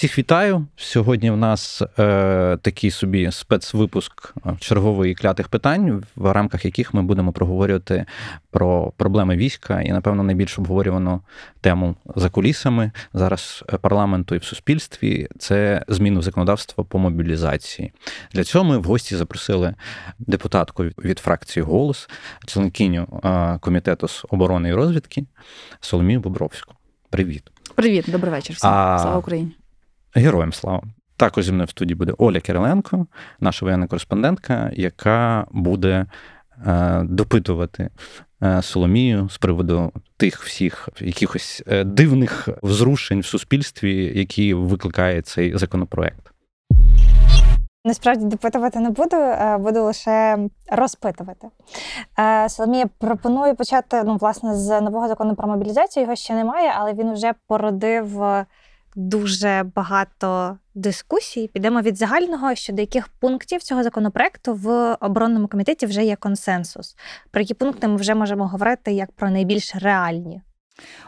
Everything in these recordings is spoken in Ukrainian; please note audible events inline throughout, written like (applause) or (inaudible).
Всіх вітаю. Сьогодні в нас е, такий собі спецвипуск е, чергової клятих питань, в рамках яких ми будемо проговорювати про проблеми війська і, напевно, найбільш обговорювану тему за кулісами зараз парламенту і в суспільстві це зміни в законодавство по мобілізації. Для цього ми в гості запросили депутатку від фракції Голос, членкиню е, комітету з оборони і розвідки Соломію Бобровську. Привіт. Привіт, добрий вечір. всім. А... Слава Україні. Героям слава. Також зі мною в студії буде Оля Кириленко, наша воєнна кореспондентка, яка буде е, допитувати е, Соломію з приводу тих всіх якихось е, дивних взрушень в суспільстві, які викликає цей законопроект. Насправді допитувати не буду, буду лише розпитувати. Соломія пропоную почати ну, власне, з нового закону про мобілізацію. Його ще немає, але він вже породив дуже багато дискусій. Підемо від загального, щодо яких пунктів цього законопроекту в оборонному комітеті вже є консенсус. Про які пункти ми вже можемо говорити як про найбільш реальні.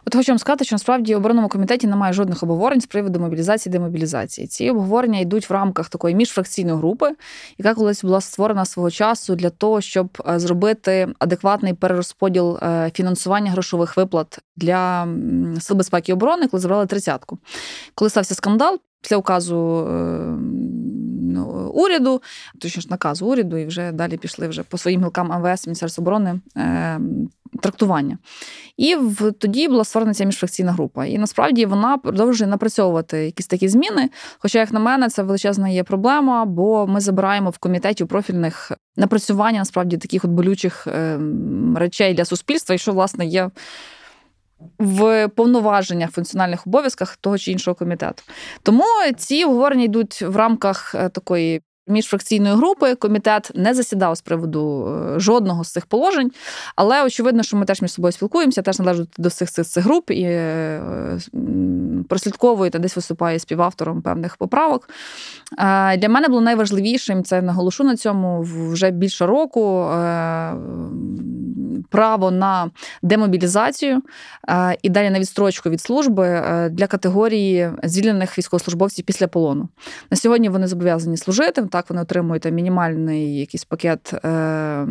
От хочу вам сказати, що насправді в оборонному комітеті немає жодних обговорень з приводу мобілізації демобілізації. Ці обговорення йдуть в рамках такої міжфракційної групи, яка колись була створена свого часу для того, щоб е, зробити адекватний перерозподіл е, фінансування грошових виплат для сил безпеки і оборони, коли забрали тридцятку. Коли стався скандал після указу. Е, ну, уряду, точніше наказу уряду, і вже далі пішли вже по своїм гілкам МВС Міністерства оборони трактування. І в тоді була створена ця міжфракційна група. І насправді вона продовжує напрацьовувати якісь такі зміни. Хоча, як на мене, це величезна є проблема, бо ми забираємо в комітеті пропільних напрацювання насправді таких от болючих ем, речей для суспільства, і що, власне, є. В повноваженнях функціональних обов'язках того чи іншого комітету. Тому ці обговорення йдуть в рамках е, такої міжфракційної групи комітет не засідав з приводу е, жодного з цих положень, але очевидно, що ми теж між собою спілкуємося, теж належать до цих цих, цих груп і е, прослідковує та десь виступає співавтором певних поправок. Для мене було найважливішим це наголошу на цьому вже більше року. Е, право на демобілізацію і далі на відстрочку від служби для категорії звільнених військовослужбовців після полону. На сьогодні вони зобов'язані служити так вони отримують там, мінімальний якийсь пакет е,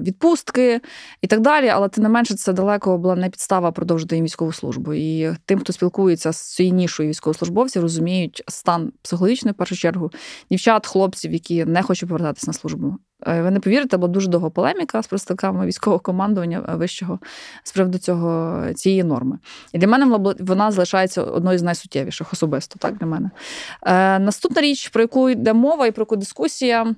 відпустки і так далі. Але тим не менше, це далеко була не підстава продовжити їм військову службу. І тим, хто спілкується з цією нішою військовослужбовців, розуміють стан психологічний в першу чергу дівчат, хлопців, які не хочуть повертатися на службу. Е, ви не повірите, була дуже довга полеміка з представниками військового командування е, вищого з приводу цього цієї норми. І для мене вона залишається одною з найсуттєвіших особисто, так для мене. Е, Наступна річ, про яку йде мова і про яку дискусія.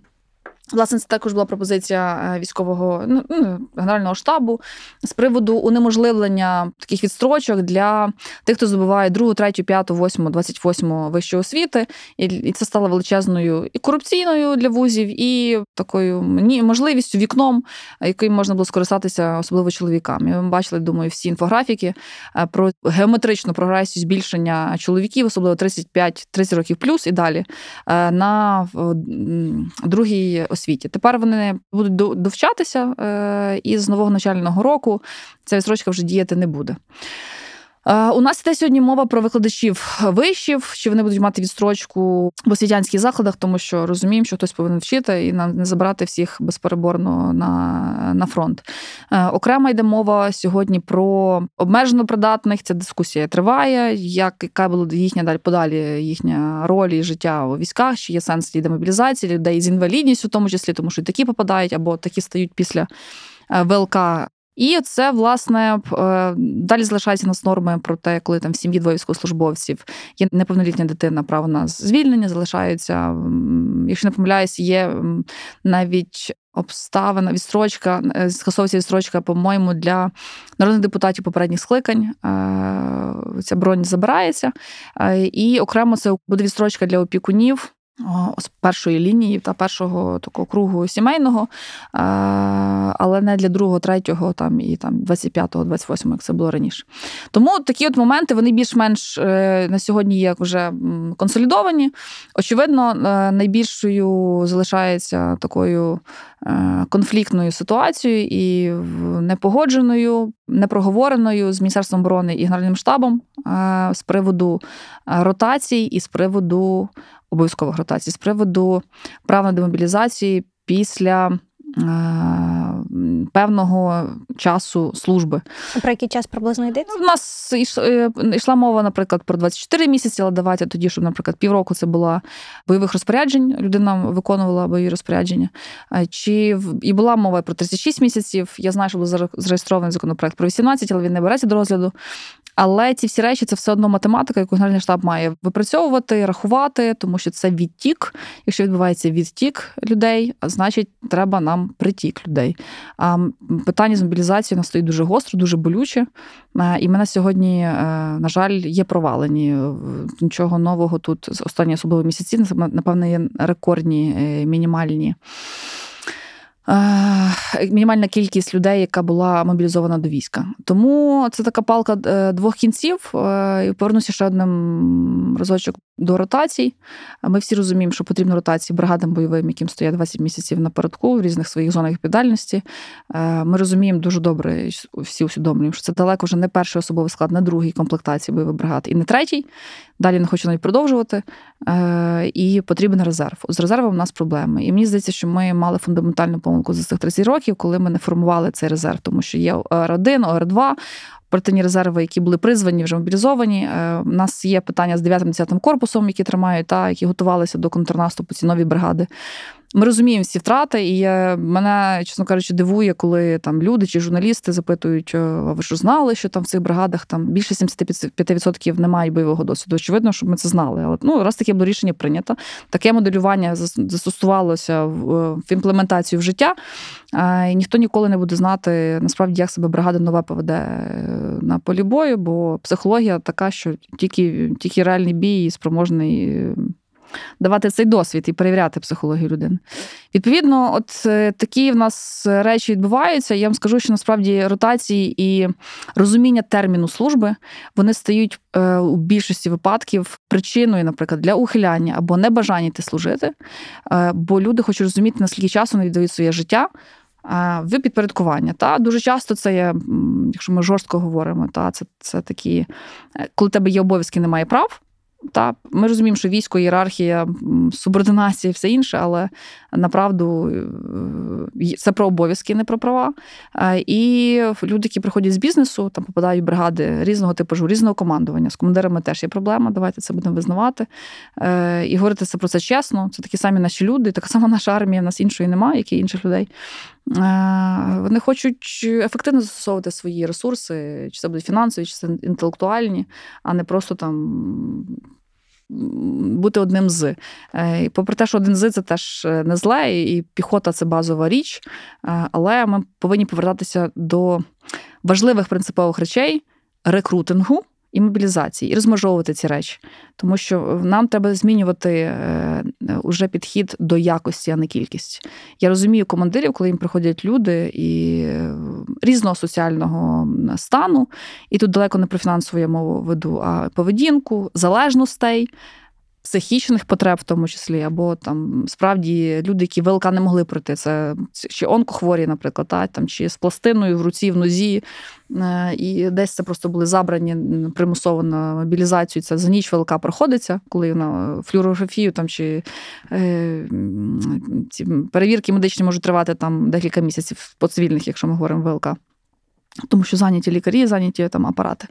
Власне, це також була пропозиція е, військового ну, ну, генерального штабу з приводу унеможливлення таких відстрочок для тих, хто здобуває 2, 3, 5, 8, 28 вищої освіти. І це стало величезною і корупційною для вузів, і такою можливістю вікном, яким можна було скористатися, особливо чоловікам. Ми бачили, думаю, всі інфографіки е, про геометричну прогресію збільшення чоловіків, особливо 35-30 років плюс і далі е, на другій освіті. Тепер вони будуть довчатися, е, і з нового навчального року ця відсрочка вже діяти не буде. Е, у нас іде сьогодні мова про викладачів вишів, чи вони будуть мати відстрочку в освітянських закладах, тому що розуміємо, що хтось повинен вчити і нам не забирати всіх безпереборно на на фронт. Е, окремо йде мова сьогодні про обмежено придатних. Ця дискусія триває. Як яка була їхня далі подалі їхня роль і життя у військах? Чи є сенс демобілізації людей з інвалідністю, в тому числі, тому що такі попадають або такі стають після е, ВЛК і це, власне, е, далі залишається нас норми про те, коли там в сім'ї двоє військовослужбовців є неповнолітня дитина, право на звільнення залишаються. Якщо не помиляюсь, є навіть обставина, відстрочка, е, скасовується відстрочка, по-моєму, для народних депутатів попередніх скликань. Е, ця бронь забирається. І окремо це буде відстрочка для опікунів з першої лінії та першого такого кругу сімейного, але не для другого, третього, там і там 25-го, 28-го, як це було раніше. Тому такі от моменти вони більш-менш е, на сьогодні є вже консолідовані. Очевидно, е, найбільшою залишається такою конфліктною ситуацією і непогодженою непроговореною з Міністерством оборони і Генеральним штабом з приводу ротацій і з приводу обов'язкових ротацій, з приводу прав на демобілізації після певного часу служби. Про який час приблизно йдеться? У нас е, йшла мова, наприклад, про 24 місяці, але давайте тоді, щоб, наприклад, півроку це була бойових розпоряджень, людина виконувала бойові розпорядження. Чи і була мова про 36 місяців? Я знаю, що був зареєстрований законопроект про 18, але він не береться до розгляду. Але ці всі речі це все одно математика, яку Генеральний штаб має випрацьовувати, рахувати, тому що це відтік. Якщо відбувається відтік людей, значить треба нам притік людей. А питання з мобілізацією нас стоїть дуже гостро, дуже болюче. Е, і мене сьогодні, е, на жаль, є провалені. Нічого нового тут останні особливі місяці, напевно, є рекордні е, мінімальні. Мінімальна кількість людей, яка була мобілізована до війська. Тому це така палка е, двох кінців. Е, повернуся ще одним разочок до ротацій. Ми всі розуміємо, що потрібно ротації бригадам бойовим, яким стоять 20 місяців напередку в різних своїх зонах відповідальності. Е, ми розуміємо дуже добре, всі усвідомлюємо, що це далеко вже не перший особовий склад, не другий комплектації бойових бригад, і не третій. Далі не хочу навіть продовжувати. І потрібен резерв. З резервом у нас проблеми. І мені здається, що ми мали фундаментальну помилку за цих 30 років, коли ми не формували цей резерв, тому що є ОР-1, ОР-2, оперативні резерви, які були призвані, вже мобілізовані. Е, у нас є питання з 9-10 корпусом, які тримають, та які готувалися до контрнаступу ці нові бригади. Ми розуміємо всі втрати, і мене, чесно кажучи, дивує, коли там люди чи журналісти запитують: а ви що знали, що там в цих бригадах там більше 75% немає бойового досвіду. Очевидно, щоб ми це знали. Але ну, раз таке було рішення прийнято, таке моделювання застосувалося в імплементацію в життя, і ніхто ніколи не буде знати насправді, як себе бригада нова поведе е, на полі бою, бо психологія така, що тільки, тільки реальний бій спроможний давати цей досвід і перевіряти психологію людини. Відповідно, от е, такі в нас речі відбуваються. Я вам скажу, що насправді ротації і розуміння терміну служби вони стають е, у більшості випадків причиною, наприклад, для ухиляння або небажання йти служити, е, бо люди хочуть розуміти, наскільки часу вони віддають своє життя. В підпорядкування. Та Дуже часто це є, якщо ми жорстко говоримо, та це це такі, коли тебе є обов'язки, немає прав. Та ми розуміємо, що військо, ієрархія, субординація і все інше, але направду е, це про обов'язки, не про права. Е, і люди, які приходять з бізнесу, там попадають в бригади різного типу, різного командування. З командирами теж є проблема. Давайте це будемо визнавати. Е, і говорити це про це чесно. Це такі самі наші люди, така сама наша армія, в нас іншої немає, як і інших людей. Вони хочуть ефективно застосовувати свої ресурси, чи це будуть фінансові, чи це інтелектуальні, а не просто там. Бути одним з. Е, попри те, що один з це теж е, не зле, і піхота це базова річ, е, але ми повинні повертатися до важливих принципових речей рекрутингу і мобілізації, і розмежовувати ці речі, тому що нам треба змінювати е, уже підхід до якості, а не кількість. Я розумію командирів, коли їм приходять люди і е, різного соціального стану, і тут далеко не про фінансову я мову веду, а поведінку, залежностей психічних потреб, в тому числі, або там справді люди, які ВЛК не могли пройти. Це чи онкохворі, наприклад, та, там, чи з пластиною в руці, в нозі. Е, і десь це просто були забрані примусово на мобілізацію. Це за ніч ВЛК проходиться, коли на флюорографію там чи е, ці перевірки медичні можуть тривати там декілька місяців по цивільних, якщо ми говоримо ВЛК. Тому що зайняті лікарі, зайняті там апарати.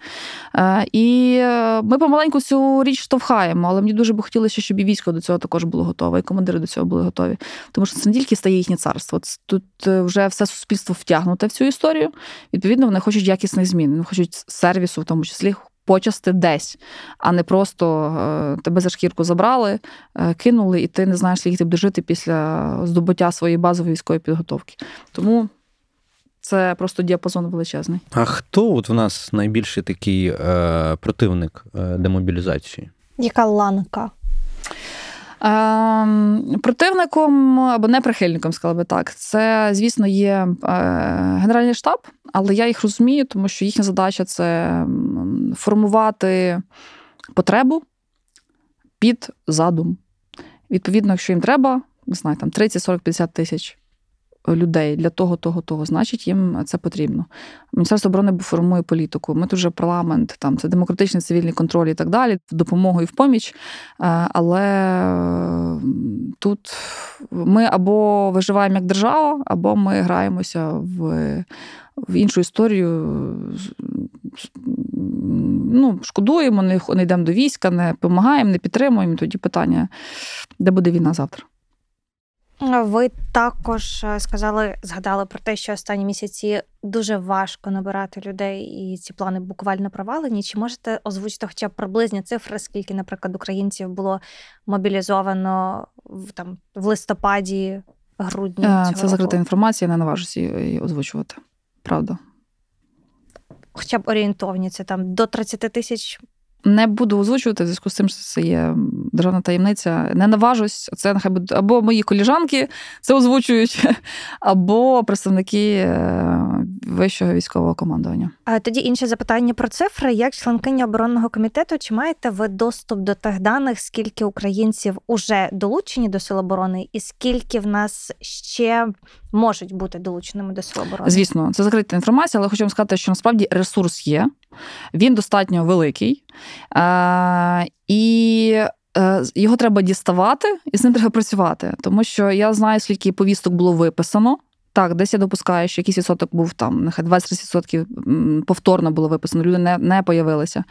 Е, І ми помаленьку цю річ штовхаємо, але мені дуже би хотілося, щоб і військо до цього також було готове, і командири до цього були готові. Тому що це не тільки стає їхнє царство. Тут е, вже все суспільство втягнуте в цю історію. Відповідно, вони хочуть якісних змін, вони хочуть сервісу, в тому числі. Почасти десь, а не просто е, тебе за шкірку забрали, е, кинули, і ти не знаєш, скільки ти будеш жити після здобуття своєї базової військової підготовки. Тому це просто діапазон величезний. А хто от в нас найбільший такий е, противник е, демобілізації? Яка ланка? Ем, противником або неприхильником, сказала би так, це, звісно, є е, Генеральний штаб, але я їх розумію, тому що їхня задача це формувати потребу під задум. Відповідно, якщо їм треба, не знаю, там 30, 40, 50 тисяч людей для того, того, того, значить їм це потрібно. Міністерство оборони формує політику. Ми тут вже парламент, там це демократичний цивільний контроль і так далі, допомогу і в поміч. Е, але тут ми або виживаємо як держава, або ми граємося в в іншу історію. Ну, Шкодуємо, не йдемо до війська, не допомагаємо, не підтримуємо. Тоді питання, де буде війна завтра. Ви також е, сказали, згадали про те, що останні місяці дуже важко набирати людей, і ці плани буквально провалені. Чи можете озвучити хоча б приблизні цифри, скільки, наприклад, українців було мобілізовано в там в листопаді, грудні? Е, цього Це закрита інформація, я не наважуся її озвучувати. Правда. Хоча б орієнтовні, це там до 30 тисяч Не буду озвучувати в зв'язку з тим, що це є державна таємниця. Не наважусь. Це нехай буде або мої коліжанки це озвучують, (laughs) або представники е, вищого військового командування. А тоді інше запитання про цифри. Як членкиня оборонного комітету, чи маєте ви доступ до тих даних, скільки українців уже долучені до Сил оборони, і скільки в нас ще можуть бути долученими до Сил? Звісно, це закрита інформація, але хочу вам сказати, що насправді ресурс є, він достатньо великий. Е, і е, його треба діставати, і з ним треба працювати. Тому що я знаю, скільки повісток було виписано. Так, десь я допускаю, що якийсь відсоток був там, нехай 20% повторно було виписано, люди не не появилися,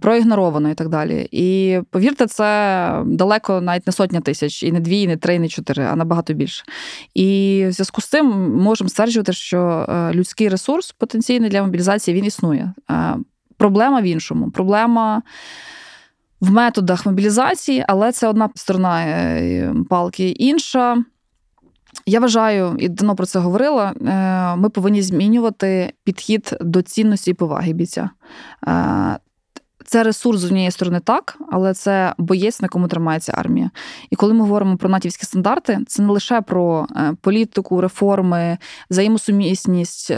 проігноровано і так далі. І повірте, це далеко навіть не сотня тисяч, і не дві, і не три, і не чотири, а набагато більше. І в зв'язку з цим можемо стверджувати, що е, людський ресурс потенційний для мобілізації він існує. Е, проблема в іншому. Проблема. В методах мобілізації, але це одна сторона е, палки. Інша я вважаю, і давно про це говорила. Е, ми повинні змінювати підхід до цінності і поваги бійця. Е, це ресурс з однієї сторони так, але це боєць, на кому тримається армія. І коли ми говоримо про натівські стандарти, це не лише про е, політику, реформи, взаємосумісність,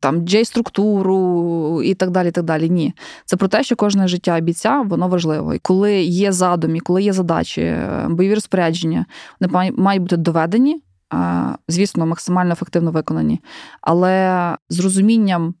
там джей-структуру і так далі. І так далі. Ні, це про те, що кожне життя бійця воно важливо. І коли є задумі, коли є задачі, бойові розпорядження, вони мають бути доведені звісно, максимально ефективно виконані. Але з розумінням,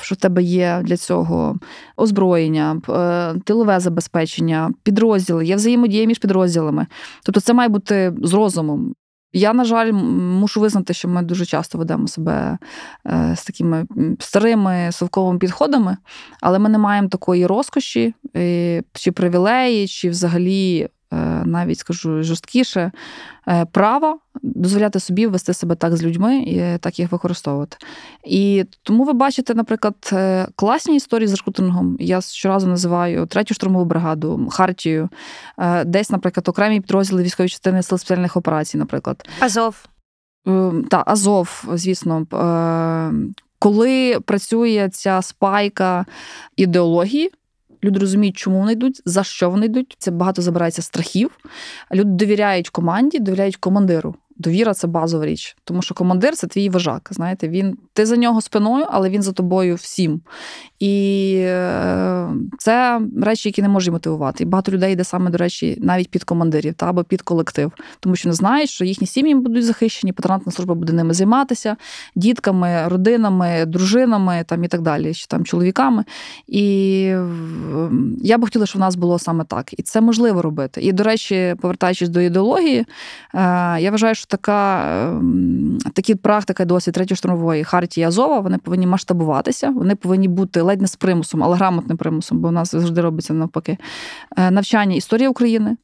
що в тебе є для цього озброєння, е, тилове забезпечення, підрозділи, є взаємодія між підрозділами. Тобто, це має бути з розумом. Я, на жаль, мушу визнати, що ми дуже часто ведемо себе е, з такими старими совковими підходами, але ми не маємо такої розкоші, чи привілеї, чи взагалі Е, навіть скажу жорсткіше, е, права дозволяти собі вести себе так з людьми і так їх використовувати. І тому ви бачите, наприклад, е, класні історії з рекрутингом. Я щоразу називаю третю штурмову бригаду, Хартію, десь, наприклад, окремі підрозділи військової частини сил спеціальних операцій, наприклад. Азов. Так, Азов, звісно. Коли працює ця спайка ідеології, Люди розуміють, чому вони йдуть, за що вони йдуть. Це багато забирається страхів. Люди довіряють команді, довіряють командиру. Довіра це базова річ, тому що командир це твій вожак. Знаєте, він ти за нього спиною, але він за тобою всім. І е, це речі, які не можуть мотивувати. І багато людей йде саме, до речі, навіть під командирів та або під колектив, тому що не знають, що їхні сім'ї будуть захищені, патронатна служба буде ними займатися, дітками, родинами, дружинами там і так далі, чи там чоловіками. І я би хотіла, щоб в нас було саме так. І це можливо робити. І, до речі, повертаючись до ідеології, е, я вважаю, що така ем, такі практика досить третьої штурмової хартії Азова, вони повинні масштабуватися, вони повинні бути ледь не з примусом, але грамотним примусом, бо в нас завжди робиться навпаки. Е, навчання історії України,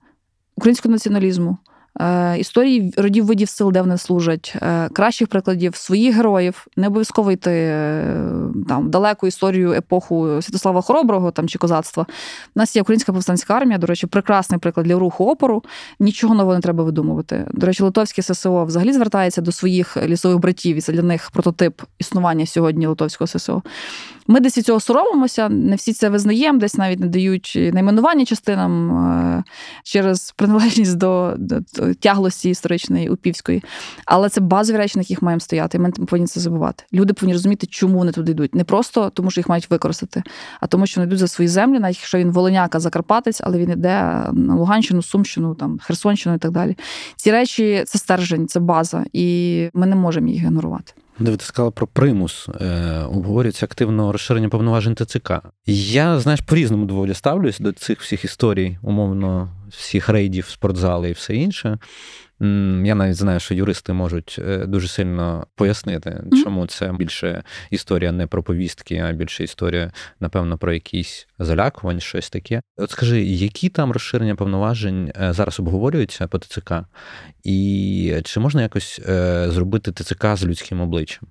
українського націоналізму. Е, історії родів видів сил, де вони служать, е, кращих прикладів своїх героїв, не обов'язково йти е, там далеку історію епоху Святослава Хороброго там чи козацтва. У нас є українська повстанська армія, до речі, прекрасний приклад для руху опору. Нічого нового не треба видумувати. До речі, Литовське ССО взагалі звертається до своїх лісових братів, і це для них прототип існування сьогодні Литовського ССО. Ми десь від цього соромимося, не всі це визнаємо, десь навіть не дають найменування частинам через приналежність до, до тяглості історичної упівської. Але це базові речі, на яких маємо стояти. І ми повинні це забувати. Люди повинні розуміти, чому вони туди йдуть. Не просто тому, що їх мають використати, а тому, що вони йдуть за свої землі, навіть якщо він Волоняка, Закарпатець, але він йде на Луганщину, Сумщину, там Херсонщину і так далі. Ці речі це стержень, це база, і ми не можемо їх ігнорувати. Де ти сказала про примус, е, обговорюється активно розширення повноважень ТЦК. Я, знаєш, по-різному доволі ставлюсь до цих всіх історій, умовно, всіх рейдів, спортзали і все інше. Я навіть знаю, що юристи можуть е, дуже сильно пояснити, чому це більше історія не про повістки, а більше історія, напевно, про якісь залякування, щось таке. От скажи, які там розширення повноважень е, зараз обговорюються по ТЦК, і чи можна якось е, зробити ТЦК з людським обличчям?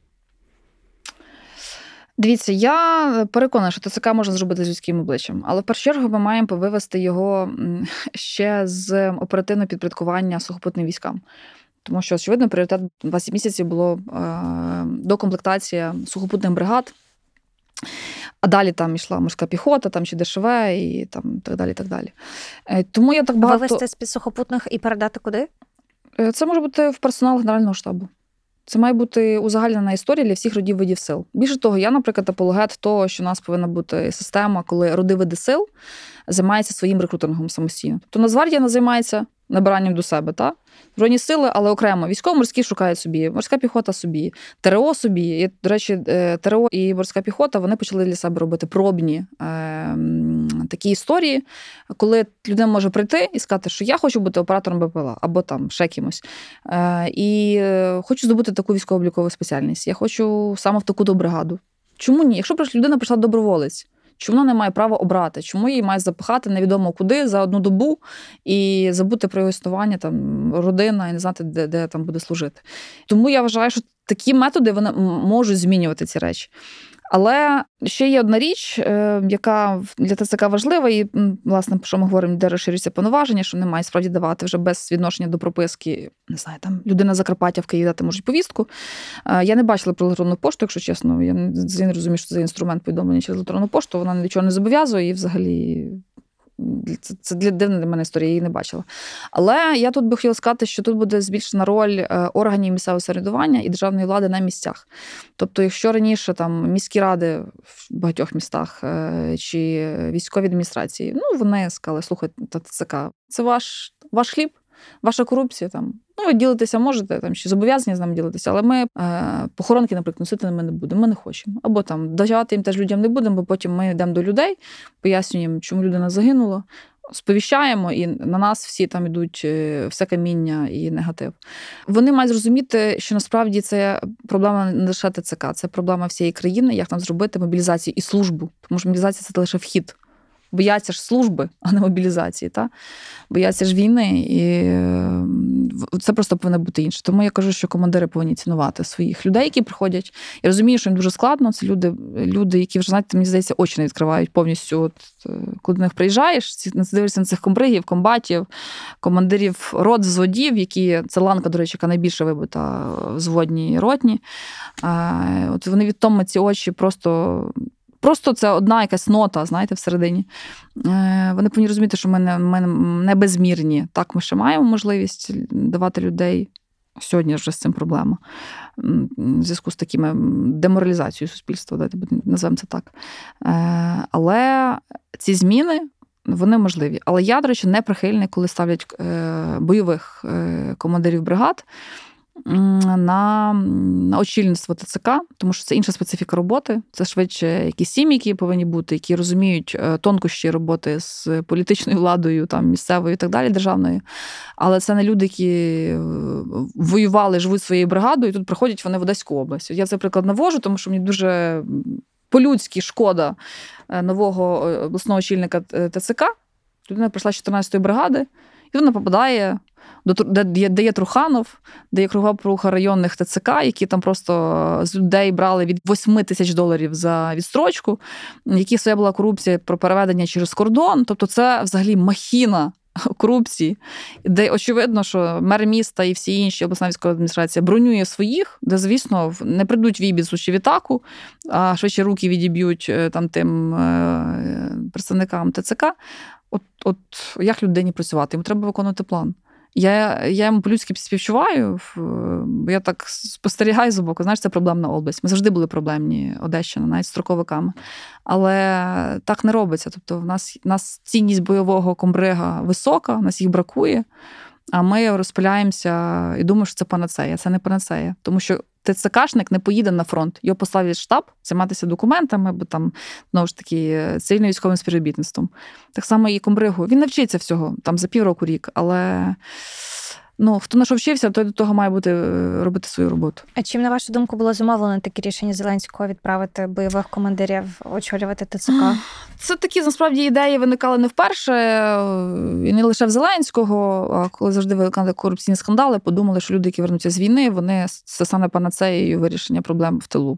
Дивіться, я переконана, що ТЦК можна зробити з людським обличчям, але в першу чергу ми маємо вивести його ще з оперативного підпорядкування сухопутним військам. Тому що, очевидно, пріоритет 20 місяців було е, докомплектація сухопутних бригад, а далі там йшла морська піхота, там чи ДШВ і там так далі. так далі. Е, тому я так багато... Вивести з сухопутних і передати куди? Е, це може бути в персонал Генерального штабу. Це має бути узагальнена історія для всіх родів видів сил. Більше того, я, наприклад, апологет того, що у нас повинна бути система, коли роди види сил займаються своїм рекрутингом самостійно. Тобто Нацгвардія не займається набиранням до себе, та Збройні сили, але окремо військово-морські шукають собі, морська піхота собі, ТРО собі. І, До речі, е, ТРО і морська піхота вони почали для себе робити пробні е, такі історії, коли людина може прийти і сказати, що я хочу бути оператором БПЛА або там ще кимось. Е, І е, хочу здобути таку військово-облікову спеціальність. Я хочу саме в таку до бригаду. Чому ні? Якщо людина прийшла доброволець. Чому вона не має права обрати? Чому її має запихати невідомо куди за одну добу і забути про його існування, там родина і не знати, де де там буде служити? Тому я вважаю, що такі методи вони можуть змінювати ці речі. Але ще є одна річ, е, яка для ТЦК важлива, і власне, що ми говоримо, де розширюється повноваження, що немає справді давати вже без відношення до прописки. Не знаю, там людина Закарпаття в Києві дати можуть повістку. Е, я не бачила про електронну пошту, якщо чесно. Я не розумію, що це інструмент повідомлення через електронну пошту. Вона нічого не зобов'язує і взагалі це це для дивна для мене історія, я її не бачила. Але я тут би хотіла сказати, що тут буде збільшена роль е, органів місцевого самоврядування і державної влади на місцях. Тобто, якщо раніше там міські ради в багатьох містах е, чи військові адміністрації, ну вони сказали, слухайте, це ваш, ваш хліб ваша корупція там. Ну, ви ділитися можете, там чи зобов'язані з нами ділитися, але ми е, похоронки, наприклад, носити ми не будемо, ми не хочемо. Або там давати їм теж людям не будемо, бо потім ми йдемо до людей, пояснюємо, чому людина загинула, сповіщаємо, і на нас всі там йдуть е, все каміння і негатив. Вони мають зрозуміти, що насправді це проблема не лише ТЦК, це проблема всієї країни, як нам зробити мобілізацію і службу. Тому що мобілізація це лише вхід бояться ж служби, (laughs) а не мобілізації. Та? Бояться ж війни, і це просто повинно бути інше. Тому я кажу, що командири повинні цінувати своїх людей, які приходять. Я розумію, що їм дуже складно. Це люди, люди, які вже знаєте, мені здається, очі не відкривають повністю. От, е, Коли до них приїжджаєш, дивишся на цих комбригів, комбатів, командирів рот, взводів, які це ланка, до речі, яка найбільше вибита в зводній ротні. От Вони від ці очі просто Просто це одна якась нота, знаєте, всередині. Е, вони повинні розуміти, що ми не, ми не безмірні. Так, ми ще маємо можливість давати людей. Сьогодні вже з цим проблема. В зв'язку з такими деморалізацією суспільства, давайте називаємо це так. Е, але ці зміни. Вони можливі. Але я, до речі, не прихильний, коли ставлять е, бойових командирів бригад на очільництво ТЦК, тому що це інша специфіка роботи. Це швидше якісь сім'ї, які повинні бути, які розуміють е, тонкощі роботи з політичною владою, там місцевою і так далі, державною. Але це не люди, які е, воювали, живуть своєю бригадою, і тут приходять вони в Одеську область. Я цей приклад навожу, тому що мені дуже по-людськи шкода е, нового обласного очільника ТЦК. Людина прийшла з 14-ї бригади, і вона попадає де, є Труханов, де є кругова поруха районних ТЦК, які там просто з людей брали від 8 тисяч доларів за відстрочку, які своя була корупція про переведення через кордон. Тобто, це взагалі махіна. (laughs) Корупції, де очевидно, що мер міста і всі інші обласна військова адміністрація бронює своїх, де, звісно, не прийдуть в Ібіцу чи в Ітаку, а швидше руки відіб'ють е, там тим е, представникам ТЦК. От, от як людині працювати? Йому треба виконувати план. Я я йому по-людськи співчуваю, бо я так спостерігаю з боку. Знаєш, це проблемна область. Ми завжди були проблемні Одещина, навіть строковиками. Але так не робиться. Тобто, в нас в нас цінність бойового комбрига висока, в нас їх бракує. А ми розпиляємося і думаємо, що це панацея. Це не панацея, тому що ТЦКшник не поїде на фронт. Його поставлять в штаб займатися документами, бо там знову ж таки цивільно військовим співробітництвом. Так само і комбригу. Він навчиться всього там за півроку рік, але ну, хто на що вчився, той до того має бути е, робити свою роботу. А чим, на вашу думку, було зумовлено таке рішення Зеленського відправити бойових командирів очолювати ТЦК? Це такі насправді ідеї виникали не вперше, і не лише в Зеленського, а коли завжди виникали корупційні скандали, подумали, що люди, які вернуться з війни, вони це стане панацеєю вирішення проблем в тилу.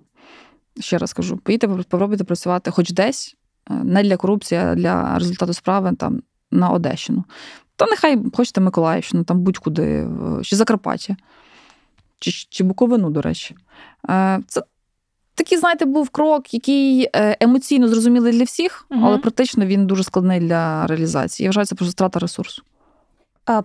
Ще раз кажу, поїдьте, попробуйте працювати хоч десь, е, не для корупції, а для результату справи там на Одещину. Та нехай хочете Миколаївщину, там будь-куди, чи Закарпаття, чи чи Буковину, до речі. Е, це такий, знаєте, був крок, який е, емоційно зрозумілий для всіх, але практично він дуже складний для реалізації. Я вважаю, це просто страта ресурсу.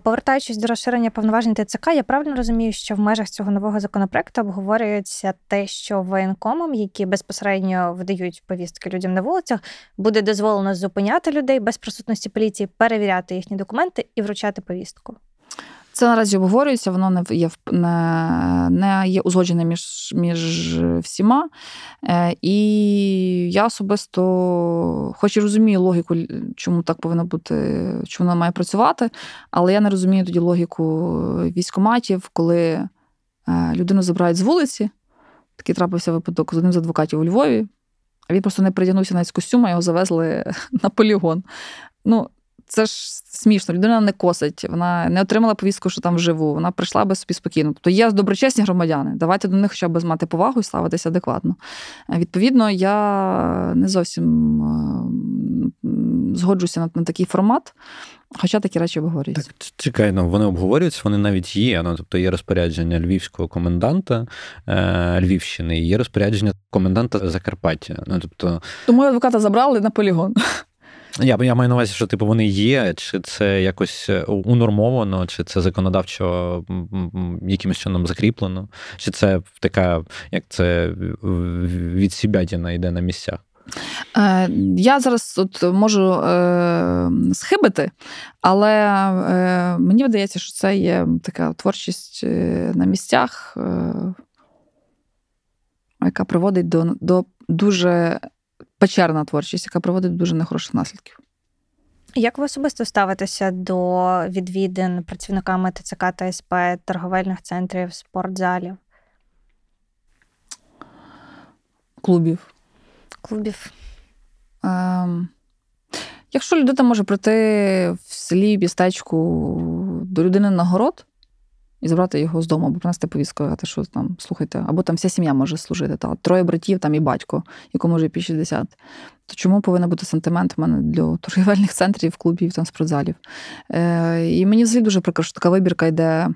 Повертаючись до розширення повноважень ТЦК, я правильно розумію, що в межах цього нового законопроекту обговорюється те, що воєнкомам, які безпосередньо видають повістки людям на вулицях, буде дозволено зупиняти людей без присутності поліції, перевіряти їхні документи і вручати повістку. Це наразі обговорюється, воно не є не, не є узгоджене між між всіма. Е, І я особисто, хоч і розумію логіку, чому так повинно бути, чому вона має працювати, але я не розумію тоді логіку військоматів, коли е, людину забирають з вулиці. Такий трапився випадок з одним з адвокатів у Львові, а він просто не придягнувся навіть з костюма, його завезли (laughs) на полігон. Ну, це ж смішно. Людина не косить, вона не отримала повістку, що там вживу. Вона прийшла би собі спокійно. Тобто є доброчесні громадяни. Давайте до них хоча б мати повагу і ставитися адекватно. Е, відповідно, я не зовсім е, згоджуся на, на такий формат. Хоча такі речі обговорюються. Так, чекай, ну вони обговорюються, вони навіть є. Ну, Тобто є розпорядження львівського коменданта е, Львівщини, і є розпорядження коменданта Закарпаття. Ну, тобто... Тому адвоката забрали на полігон. Я я маю на увазі, що типу вони є, чи це якось е, унормовано, чи це законодавчо якимось чином закріплено, чи це така, як це відсібятіна йде на місцях. Е, я зараз от можу е, схибити, але е, мені видається, що це є така творчість е, на місцях, е, яка приводить до, до дуже печерна творчість, яка приводить дуже нехороших наслідків. Як ви особисто ставитеся до відвідин працівниками ТЦК та СП, торговельних центрів, спортзалів? Клубів. Клубів. Ем, Якщо людина може прийти в селі, містечку до людини на город, і забрати його з дому, або принести повістку, сказати, що там, слухайте, або там вся сім'я може служити. Та, Троє братів там і батько, якому вже пі 60. То чому повинен бути сантимент в мене для торгівельних центрів, клубів, там, спортзалів? Е, І мені взагалі дуже прикро, що така вибірка йде.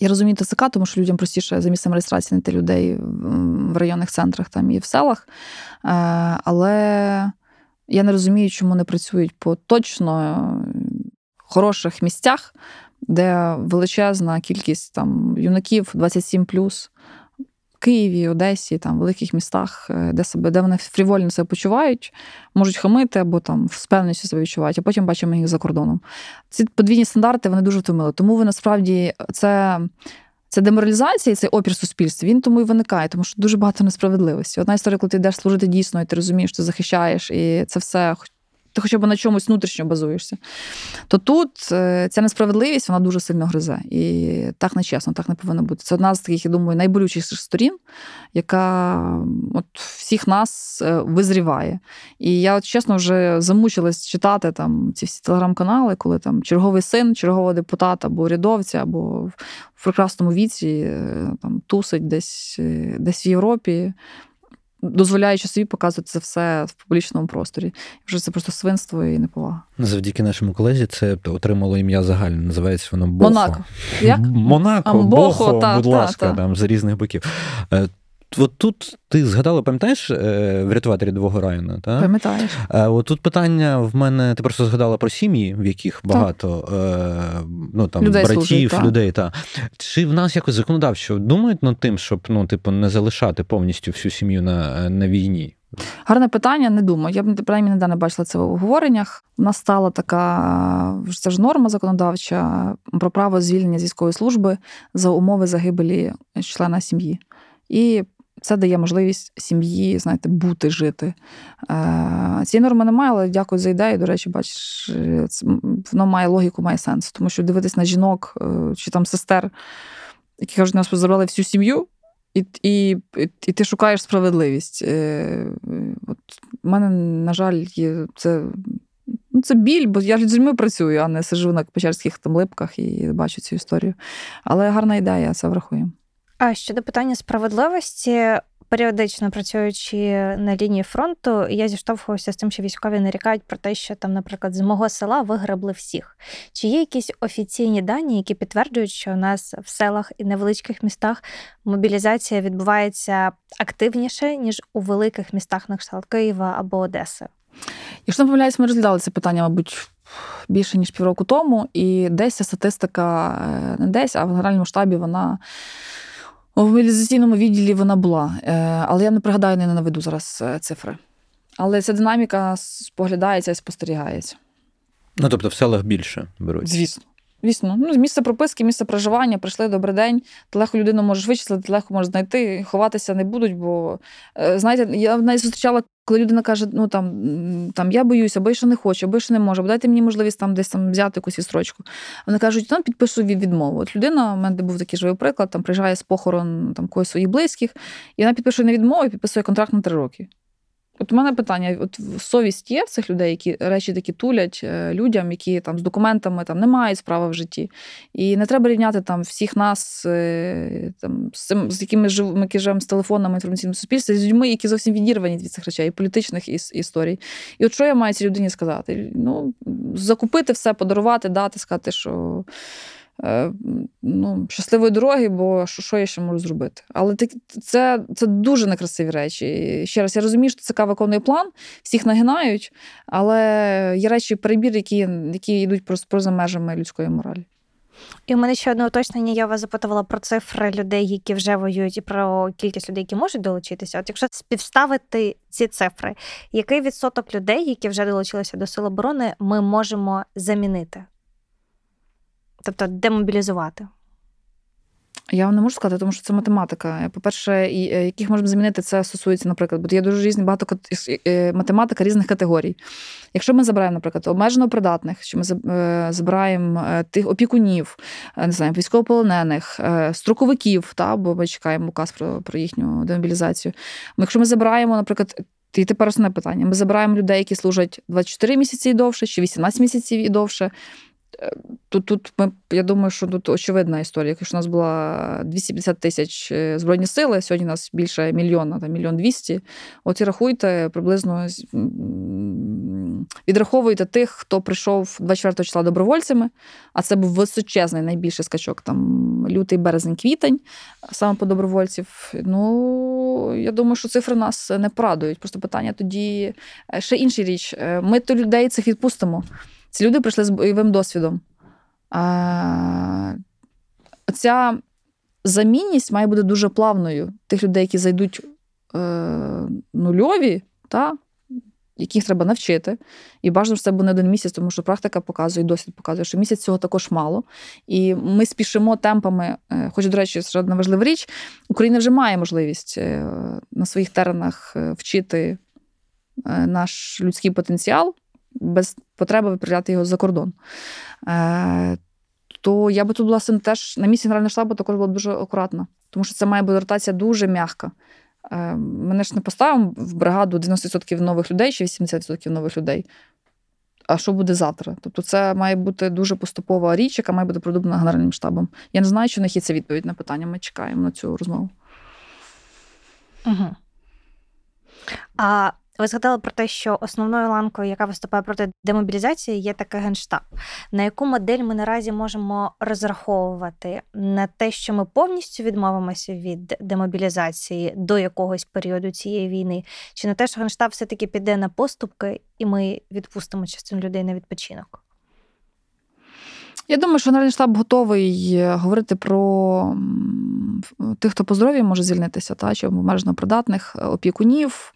Я розумію ТЦК, тому що людям простіше за місцем реєстрації знайти людей в районних центрах там і в селах. Е, але я не розумію, чому не працюють по точно хороших місцях, де величезна кількість там юнаків 27 в Києві, Одесі, там, в великих містах, е, де себе, де вони фрівольно себе почувають, можуть хамити або там в впевненості себе відчувають, а потім бачимо їх за кордоном. Ці подвійні стандарти вони дуже втомили. Тому ви насправді це. Це деморалізація, цей опір суспільства, він тому і виникає, тому що дуже багато несправедливості. Одна історія, коли ти йдеш служити дійсно, і ти розумієш, що ти захищаєш, і це все ти хоча б на чомусь внутрішньо базуєшся, то тут е, ця несправедливість вона дуже сильно гризе. І так не чесно, так не повинно бути. Це одна з таких, я думаю, найболючіших сторін, яка от всіх нас е, визріває. І я, от чесно, вже замучилась читати там ці всі телеграм-канали, коли там черговий син, чергового депутата або урядовця, або в прекрасному віці е, там тусить десь, десь в Європі дозволяючи собі показувати це все в публічному просторі. Вже це просто свинство і неповага. Завдяки нашому колезі це отримало ім'я загальне. Називається воно Бохо. Монако. Як? Монако, Амбохо, Бохо, та, будь та, ласка, та. там з різних боків. От тут ти згадала, пам'ятаєш е, врятувати рядового Райана? Та? Пам'ятаєш. Е, от тут питання в мене, ти просто згадала про сім'ї, в яких багато е, ну, там, Людей братів, служить, та. людей. Та. Чи в нас якось законодавчо думають над тим, щоб ну, типу, не залишати повністю всю сім'ю на, на війні? Гарне питання, не думаю. Я б принаймні ніде не бачила це в обговореннях. У нас стала така це ж норма законодавча про право звільнення з військової служби за умови загибелі члена сім'ї. І це дає можливість сім'ї, знаєте, бути, жити. Е, Цієї норми немає, але дякую за ідею. До речі, бачиш, воно має логіку, має сенс. Тому що дивитись на жінок е, чи там сестер, які кажуть, нас позабрали всю сім'ю, і, і, і ти шукаєш справедливість. Е, От в мене, на жаль, є це. Ну, це біль, бо я ж з людьми працюю, а не сижу на печерських там липках і бачу цю історію. Але гарна ідея, це врахуємо. А щодо питання справедливості, періодично працюючи на лінії фронту, я зіштовхувався з тим, що військові нарікають про те, що там, наприклад, з мого села вигребли всіх. Чи є якісь офіційні дані, які підтверджують, що у нас в селах і невеличких містах мобілізація відбувається активніше, ніж у великих містах на кшталт Києва або Одеси? Якщо не помиляюсь, ми розглядали це питання, мабуть, більше ніж півроку тому, і десь ця статистика е, не десь, а в генеральному штабі вона у мобілізаційному відділі вона була. Е, Але я не пригадаю, не наведу зараз е, цифри. Але ця динаміка споглядається і спостерігається. Ну, тобто в селах більше беруть. Звісно. Звісно, ну місце прописки, місце проживання, прийшли добрий день. Ти легко людину можеш вичислити, ти легко можеш знайти, ховатися не будуть. Бо е, знаєте, я навіть зустрічала, коли людина каже: ну там, там я боюсь, або я ще не хочу, або я ще не можу, або дайте мені можливість там десь там взяти якусь відстрочку. Вони кажуть, там підпишу від відмову. От людина, у мене був такий живий приклад, там приїжджає з похорон там когось своїх близьких, і вона підпише на відмову і підписує контракт на три роки. От у мене питання: от совість є в цих людей, які речі такі тулять е, людям, які там з документами там не мають справи в житті. І не треба рівняти там всіх нас, е, там, з цим, з якими жив, ми які живемо з телефонами інформаційним суспільством, з людьми, які зовсім відірвані від цих речей, політичних іс- історій. І от що я маю цій людині сказати? Ну, закупити все, подарувати, дати, сказати, що. Е, Ну, щасливої дороги, бо що, я ще можу зробити? Але це, це дуже некрасиві речі. Ще раз, я розумію, що ЦК виконує план, всіх нагинають, але є речі перебір, які, які йдуть просто поза межами людської моралі. І у мене ще одне уточнення. Я вас запитувала про цифри людей, які вже воюють, і про кількість людей, які можуть долучитися. От якщо співставити ці цифри, який відсоток людей, які вже долучилися до Сил оборони, ми можемо замінити? Тобто демобілізувати? Я вам не можу сказати, тому що це математика. По-перше, е, яких можемо замінити, це стосується, наприклад, бо є дуже різні багато е, математика різних категорій. Якщо ми забираємо, наприклад, обмежено придатних, що ми е, забираємо е, тих опікунів, е, не знаю, військовополонених, е, строковиків, та, бо ми чекаємо указ про, про їхню демобілізацію. Якщо ми забираємо, наприклад, і тепер основне питання: ми забираємо людей, які служать 24 місяці і довше, чи 18 місяців і довше. Е, Тут, тут ми, я думаю, що тут очевидна історія. Якщо у нас була 250 тисяч е, збройні сили, сьогодні у нас більше мільйона, там мільйон двісті. От і рахуйте приблизно відраховуйте тих, хто прийшов 24 числа добровольцями, а це був височезний найбільший скачок. Там лютий, березень, квітень, саме по добровольців. Ну я думаю, що цифри нас не порадують. Просто питання тоді е, ще інша річ. Ми то людей цих відпустимо. Ці люди прийшли з бойовим досвідом. А, ця замінність має бути дуже плавною. Тих людей, які зайдуть е, нульові, та, яких треба навчити. І бажано, що це буде не один місяць, тому що практика показує, досвід показує, що місяць цього також мало. І ми спішимо темпами. е, Хоч, до речі, ще одна важлива річ: Україна вже має можливість е, на своїх теренах е, вчити наш людський потенціал без потреби виправляти його за кордон. Е, то я би тут була теж на місці Генерального штабу також була дуже акуратна, тому що це має бути ротація дуже м'яка. Е, Мене ж не поставимо в бригаду 90% нових людей чи 80% нових людей. А що буде завтра? Тобто, це має бути дуже поступова річ, яка має бути продумана Генеральним штабом. Я не знаю, чи у них є ця відповідь на питання. Ми чекаємо на цю розмову. Угу. А Ви згадали про те, що основною ланкою, яка виступає проти демобілізації, є таке генштаб. На яку модель ми наразі можемо розраховувати на те, що ми повністю відмовимося від демобілізації до якогось періоду цієї війни, чи на те, що генштаб все-таки піде на поступки, і ми відпустимо частину людей на відпочинок? Я думаю, що Генеральний штаб готовий е, говорити про тих, хто по здоров'ю може звільнитися, та чи обмежено придатних е, опікунів.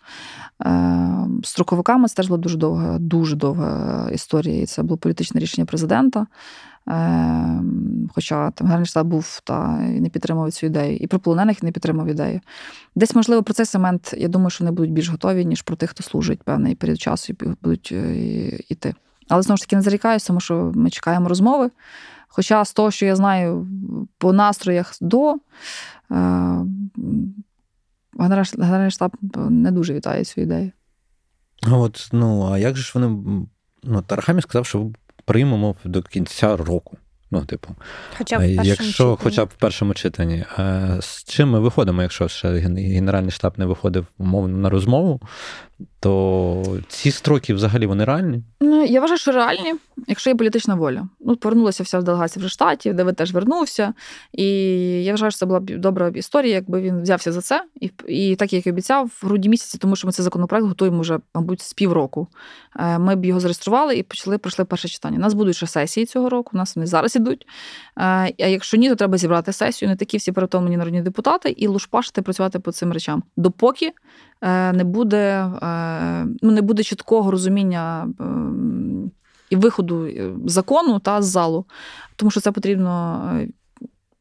Е, строковиками це теж була дуже довга, дуже довга історія. І це було політичне рішення президента. Хоча там Генеральний був та і не підтримував цю ідею, і про полонених не підтримав ідею. Десь, можливо, про цей сегмент, я думаю, що вони будуть більш готові, ніж про тих, хто служить певний період часу і будуть йти. Але знову ж таки не зарікаюся, тому що ми чекаємо розмови. Хоча з того, що я знаю по настроях до, е, Генеральний штаб не дуже вітає цю ідею. От, ну, а як же ж вони. Ну, Тарахамі сказав, що приймемо до кінця року. Ну, типу, хоча б якщо читанні. хоча б в першому читанні. А з чим ми виходимо, якщо ще Генеральний штаб не виходив умовно на розмову, то ці строки взагалі вони реальні? Ну, я вважаю, що реальні, якщо є політична воля. Ну, повернулася вся делегація вже штатів, де ви теж вернувся. І я вважаю, що це була б добра історія, якби він взявся за це. І і так як і обіцяв, в грудні місяці, тому що ми цей законопроект готуємо вже, мабуть, з півроку. Е, ми б його зареєстрували і почали пройшли перше читання. У нас будуть ще сесії цього року, у нас вони зараз ідуть. Е, а якщо ні, то треба зібрати сесію, не такі всі перетомлені народні депутати, і лушпашити працювати по цим речам. Допоки не буде е, ну, не буде чіткого розуміння е, і виходу закону та з залу, тому що це потрібно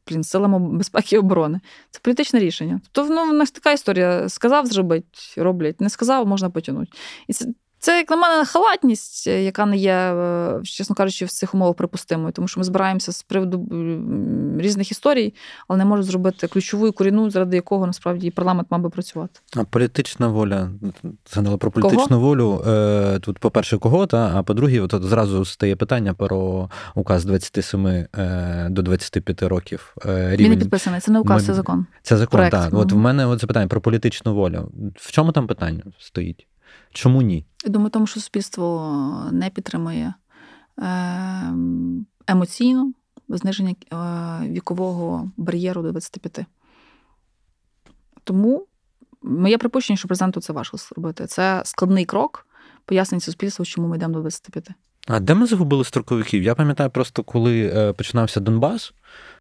блін, силам безпеки і оборони. Це політичне рішення. Тобто ну, в нас така історія: сказав, зробить, роблять, не сказав, можна потягнути. І це це, як на мене, халатність, е, яка не є, е, чесно кажучи, в цих умовах припустимою, тому що ми збираємося з приводу різних історій, але не можуть зробити ключову і корінну, заради якого насправді парламент мав би працювати. А політична воля згадала про політичну кого? волю. Е, тут, по-перше, кого, та, а по-друге, от зразу стає питання про указ 27 до 25 років. Рівень. Він не підписаний, це не указ, це закон. Це закон, так. От в мене от запитання про політичну волю. В чому там питання стоїть? Чому ні? Я думаю, тому що суспільство не підтримує е, емоційно зниження е, вікового бар'єру до 25. Тому моє припущення, що президенту це важко зробити. Це складний крок пояснення суспільству, чому ми йдемо до 25. А де ми загубили строковиків? Я пам'ятаю просто, коли е, починався Донбас,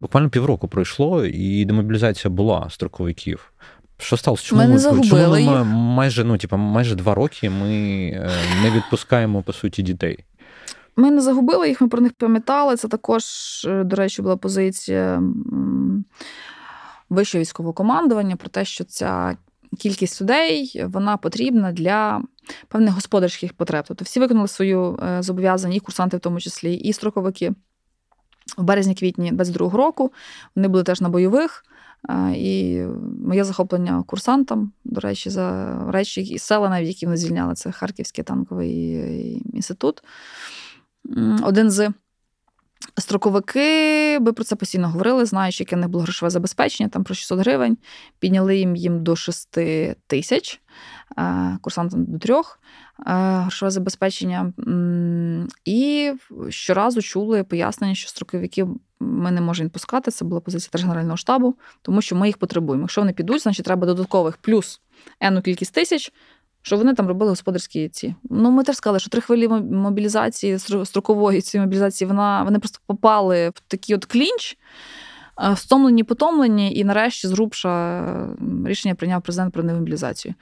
буквально півроку пройшло, і демобілізація була строковиків. Що сталося? Чому ми не загубили чому ми майже ну, типу, майже два роки ми е, не відпускаємо по суті дітей? Ми не загубили їх, ми про них пам'ятали. Це також, е, до речі, була позиція вищого військового командування про те, що ця кількість людей вона потрібна для певних господарських потреб. Тобто всі виконали свою е, зобов'язання, і курсанти, в тому числі, і строковики. В березні-квітні 22-го року вони були теж на бойових. І моє захоплення курсантам, до речі, за речі і села, навіть які вони звільняли, це Харківський танковий інститут. Один з строковики би про це постійно говорили, знаючи, яке в них було грошове забезпечення, там про 600 гривень, підняли їм їм до 6 тисяч, курсантам до трьох грошове забезпечення. І щоразу чули пояснення, що строковики ми не можемо відпускати. Це була позиція теж Генерального штабу, тому що ми їх потребуємо. Якщо вони підуть, значить треба додаткових плюс енну кількість тисяч. Що вони там робили господарські ці. Ну, ми теж сказали, що три хвилі мобілізації, строкової цієї мобілізації, вона, вони просто попали в такий от клінч, стомлені, потомлені, і нарешті зрубша рішення прийняв президент про демобілізацію.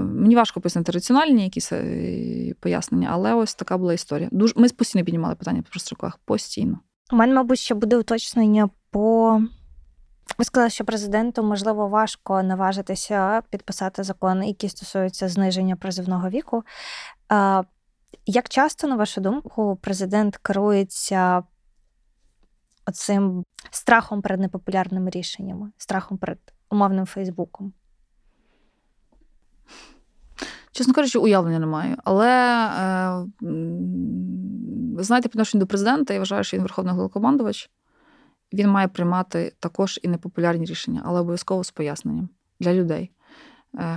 Мені важко пояснити раціональні якісь е, пояснення, але ось така була історія. Дуже Ми постійно піднімали питання про строкових. Постійно. У мене, мабуть, ще буде уточнення по. Ви сказали, що президенту можливо важко наважитися підписати закон, який стосується зниження призивного віку. Як часто, на вашу думку, президент керується оцим страхом перед непопулярними рішеннями, страхом перед умовним Фейсбуком? Чесно кажучи, уявлення немає. Але е, знаєте, по відношенню до президента, я вважаю, що він верховний головнокомандувач. Він має приймати також і непопулярні рішення, але обов'язково з поясненням для людей.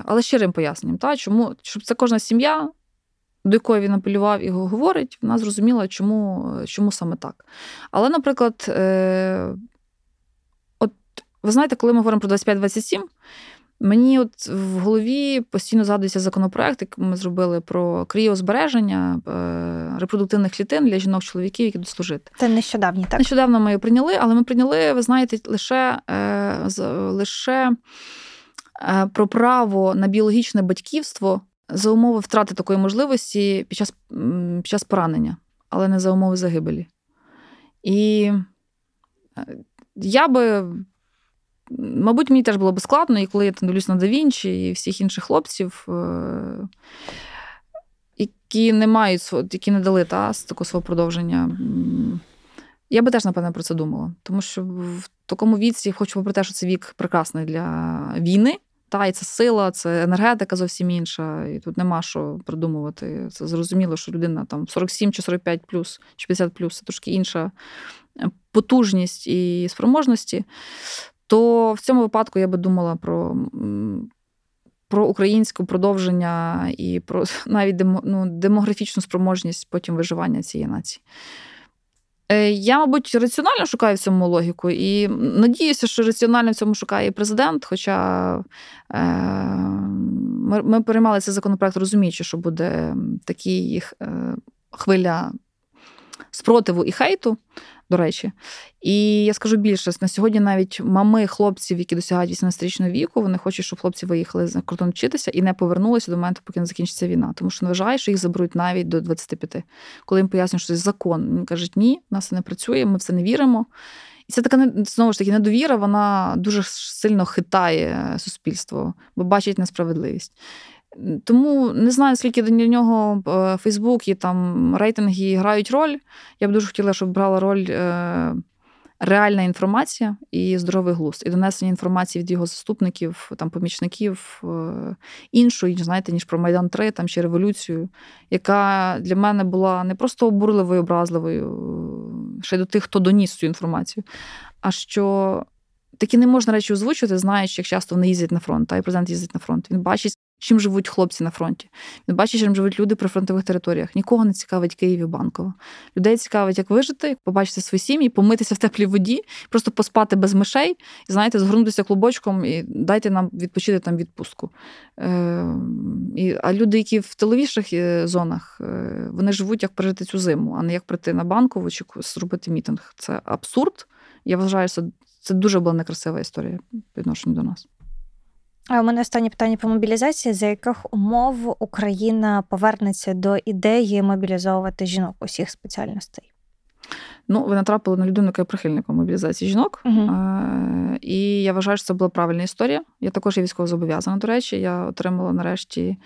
але щирим поясненням. Та, чому, Щоб це кожна сім'я, до якої він апелював і говорить, вона зрозуміла, чому чому саме так. Але, наприклад, от ви знаєте, коли ми говоримо про 25-27, Мені от в голові постійно згадується законопроект, який ми зробили про кріозбереження е, репродуктивних клітин для жінок-чоловіків, які будуть служити. Це нещодавні, так? Нещодавно ми її прийняли, але ми прийняли, ви знаєте, лише е, лише е, про право на біологічне батьківство за умови втрати такої можливості під час, під час поранення, але не за умови загибелі. І я би Мабуть, мені теж було б складно, і коли я там дивлюсь на Давінчі і всіх інших хлопців, е, які не мають які не дали та, такого свого продовження. Я би теж, напевно, про це думала. Тому що в такому віці, хочу попри те, що це вік прекрасний для війни. Та, і це сила, це енергетика зовсім інша. І тут нема що придумувати. Це зрозуміло, що людина там 47 чи 45 плюс, чи 50 плюс це трошки інша е, потужність і спроможності то в цьому випадку я би думала про про українське продовження і про (laughs) навіть демо, ну, демографічну спроможність потім виживання цієї нації. Е, я, мабуть, раціонально шукаю в цьому логіку, і надіюся, що раціонально в цьому шукає і президент. Хоча е, ми приймали цей законопроект, розуміючи, що буде такий е, хвиля спротиву і хейту до речі. І я скажу більше, на сьогодні навіть мами хлопців, які досягають 18-річного віку, вони хочуть, щоб хлопці виїхали за кордон вчитися і не повернулися до моменту, поки не закінчиться війна. Тому що не вважають, що їх заберуть навіть до 25. Коли їм пояснюють, що це закон, вони кажуть, ні, у нас це не працює, ми в це не віримо. І це така знову ж таки недовіра, вона дуже сильно хитає суспільство, бо бачить несправедливість. Тому не знаю, скільки для нього е, Фейсбук і там рейтинги грають роль. Я б дуже хотіла, щоб брала роль е, реальна інформація і здоровий глузд, і донесення інформації від його заступників, там помічників е, іншої, знаєте, ніж про Майдан 3 там чи революцію, яка для мене була не просто обурливою, образливою, ще й до тих, хто доніс цю інформацію, а що. Такі не можна речі озвучувати, знаючи, як часто вони їздять на фронт, та і президент їздить на фронт. Він бачить чим живуть хлопці на фронті. Він бачить, чим живуть люди при фронтових територіях. Нікого не цікавить Київ і Банково. Людей цікавить, як вижити, як побачити свої сім'ї, помитися в теплій воді, просто поспати без мишей, і знаєте, згорнутися клубочком і дайте нам відпочити там відпустку. Е, і, А люди, які в тиловіших е, зонах, е, вони живуть, як пережити цю зиму, а не як прийти на банкову чи зробити мітинг. Це абсурд. Я вважаю, що це дуже була некрасива історія відношення до нас. А у мене останнє питання по мобілізації: за яких умов Україна повернеться до ідеї мобілізовувати жінок усіх спеціальностей? Ну, ви натрапили на людину, яка є прихильником мобілізації жінок. Угу. І я вважаю, що це була правильна історія. Я також є військово зобов'язана, до речі. Я отримала нарешті Е,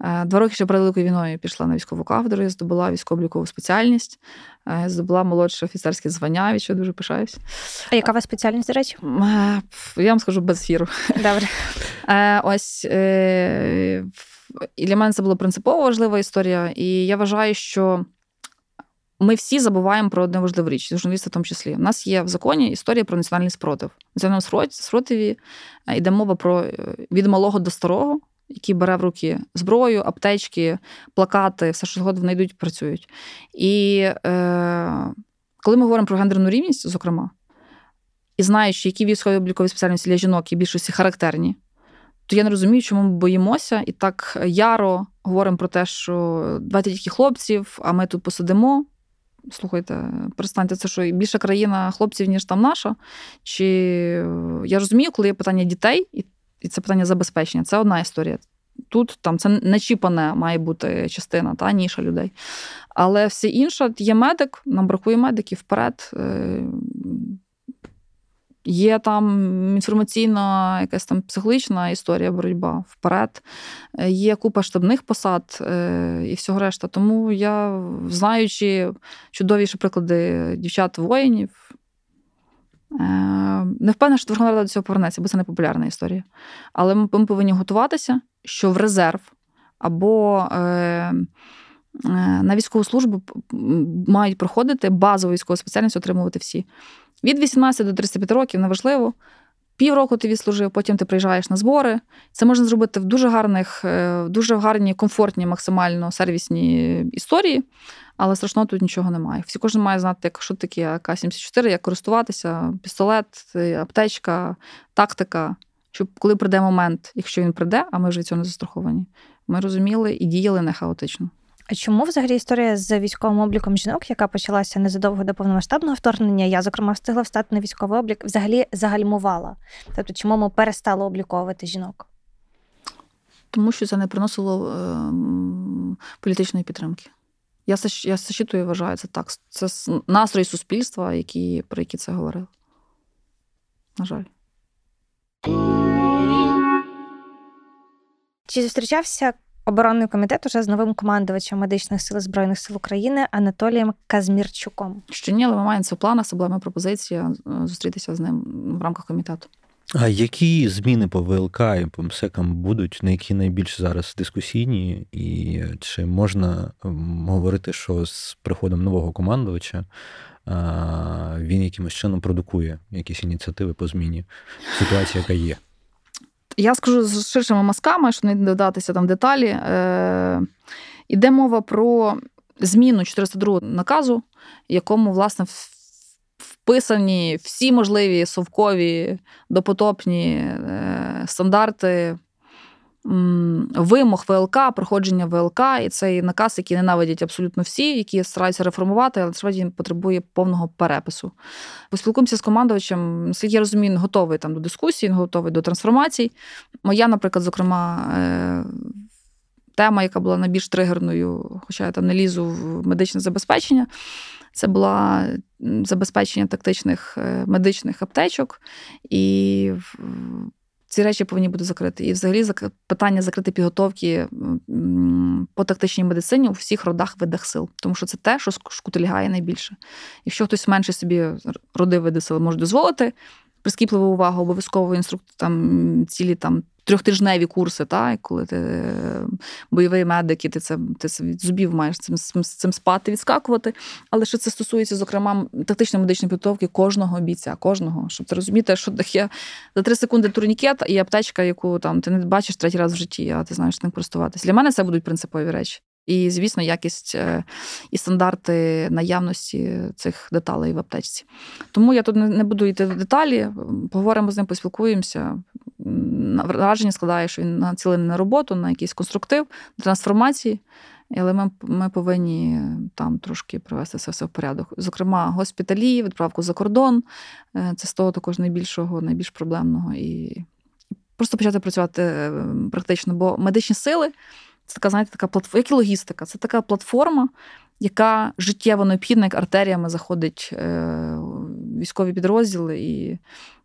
два роки ще перед Великою війною пішла на військову кафедру, я здобула військово-облікову спеціальність, е, здобула молодше офіцерське звання, від чого дуже пишаюсь. А яка у вас спеціальність, до речі? Е, я вам скажу без ефіру. Добре. Ось і для мене це була принципово важлива історія, і я вважаю, що. Ми всі забуваємо про одну важливу річ, журналісти в тому числі. У нас є в законі історія про національний спротив. В національному спротиві йде мова про від малого до старого, який бере в руки зброю, аптечки, плакати, все, що згодом вони йдуть, працюють. І е, коли ми говоримо про гендерну рівність, зокрема, і знаючи, які військові облікові спеціальності для жінок і більшості характерні, то я не розумію, чому ми боїмося і так яро говоримо про те, що давайте тільки хлопців, а ми тут посидимо. Слухайте, перестаньте, це що більша країна хлопців, ніж там наша. Чи я розумію, коли є питання дітей, і і це питання забезпечення. Це одна історія. Тут там це нечіпане має бути частина та ніша людей. Але все інше є медик, нам бракує медиків вперед. Е, є там інформаційна, якась там психологічна історія, боротьба вперед. Е, є купа штабних посад е, і всього решта. Тому я, знаючи чудовіші приклади дівчат-воїнів, не впевнена, що Верховна Рада до цього повернеться, бо це не популярна історія. Але ми повинні готуватися, що в резерв або е, е, на військову службу мають проходити базову військову спеціальність отримувати всі. Від 18 до 35 років неважливо. Півроку ти відслужив, потім ти приїжджаєш на збори. Це можна зробити в дуже гарних, е, дуже гарні, комфортні, максимально сервісні історії, але страшного тут нічого немає. Всі кожен має знати, як що таке АК-74, як користуватися, пістолет, аптечка, тактика. Щоб коли прийде момент, якщо він прийде, а ми вже від цього не застраховані, ми розуміли і діяли не хаотично. А чому взагалі історія з військовим обліком жінок, яка почалася незадовго до повномасштабного вторгнення, я, зокрема, встигла встати на військовий облік, взагалі загальмувала? Тобто, чому ми перестали обліковувати жінок? Тому що це не приносило е, політичної підтримки. Я я зачитую і вважаю це так. Це настрої суспільства, які, про які це говорили. На жаль. Чи зустрічався оборонний комітет уже з новим командувачем медичних сил збройних сил України Анатолієм Казмірчуком. Ще ні, але ми маємо це в планах, це була моя пропозиція е, зустрітися з ним в рамках комітету. А які зміни по ВЛК і по МСЕКам будуть, на які найбільш зараз дискусійні, і чи можна говорити, що з приходом нового командувача він якимось чином продукує якісь ініціативи по зміні ситуації, яка є? Я скажу з ширшими мазками, щоб не додатися там деталі. Е, Іде мова про зміну 402 наказу, якому, власне, вписані всі можливі совкові допотопні е, стандарти вимог ВЛК, проходження ВЛК, і цей наказ, який ненавидять абсолютно всі, які стараються реформувати, але насправді він потребує повного перепису. Поспілкуємося з командувачем, наскільки я розумію, він готовий там до дискусії, він готовий до трансформацій. Моя, наприклад, зокрема. Е, тема, яка була найбільш тригерною, хоча я там не лізу в медичне забезпечення, це була забезпечення тактичних е, медичних аптечок. І ці речі повинні бути закриті. І взагалі питання закрити підготовки по тактичній медицині у всіх родах видах сил, тому що це те, що шкутильгає найбільше. Якщо хтось менше собі роди види сил може дозволити, прискіпливу увагу, обов'язково інструктор там цілі там трьохтижневі курси, та, коли ти е, бойовий медик, і ти це ти зубів маєш цим цим спати, відскакувати. Але що це стосується, зокрема, тактичної медичної підготовки кожного бійця, кожного, щоб ти розуміти, що таке за три секунди турнікет і аптечка, яку там ти не бачиш третій раз в житті, а ти знаєш ним користуватися. Для мене це будуть принципові речі. І, звісно, якість е, і стандарти наявності цих деталей в аптечці. Тому я тут не буду йти в деталі, поговоримо з ним, поспілкуємося. Враження складає, що він націлений на роботу, на якийсь конструктив, трансформації. Але ми ми повинні там трошки привести це все в порядок. Зокрема, госпіталі, відправку за кордон е, це з того також найбільшого, найбільш проблемного. І просто почати працювати е, практично, бо медичні сили. Це така, знаєте, така платформа, як і логістика. Це така платформа, яка життєво необхідна, як артеріями заходить е, військові підрозділи. І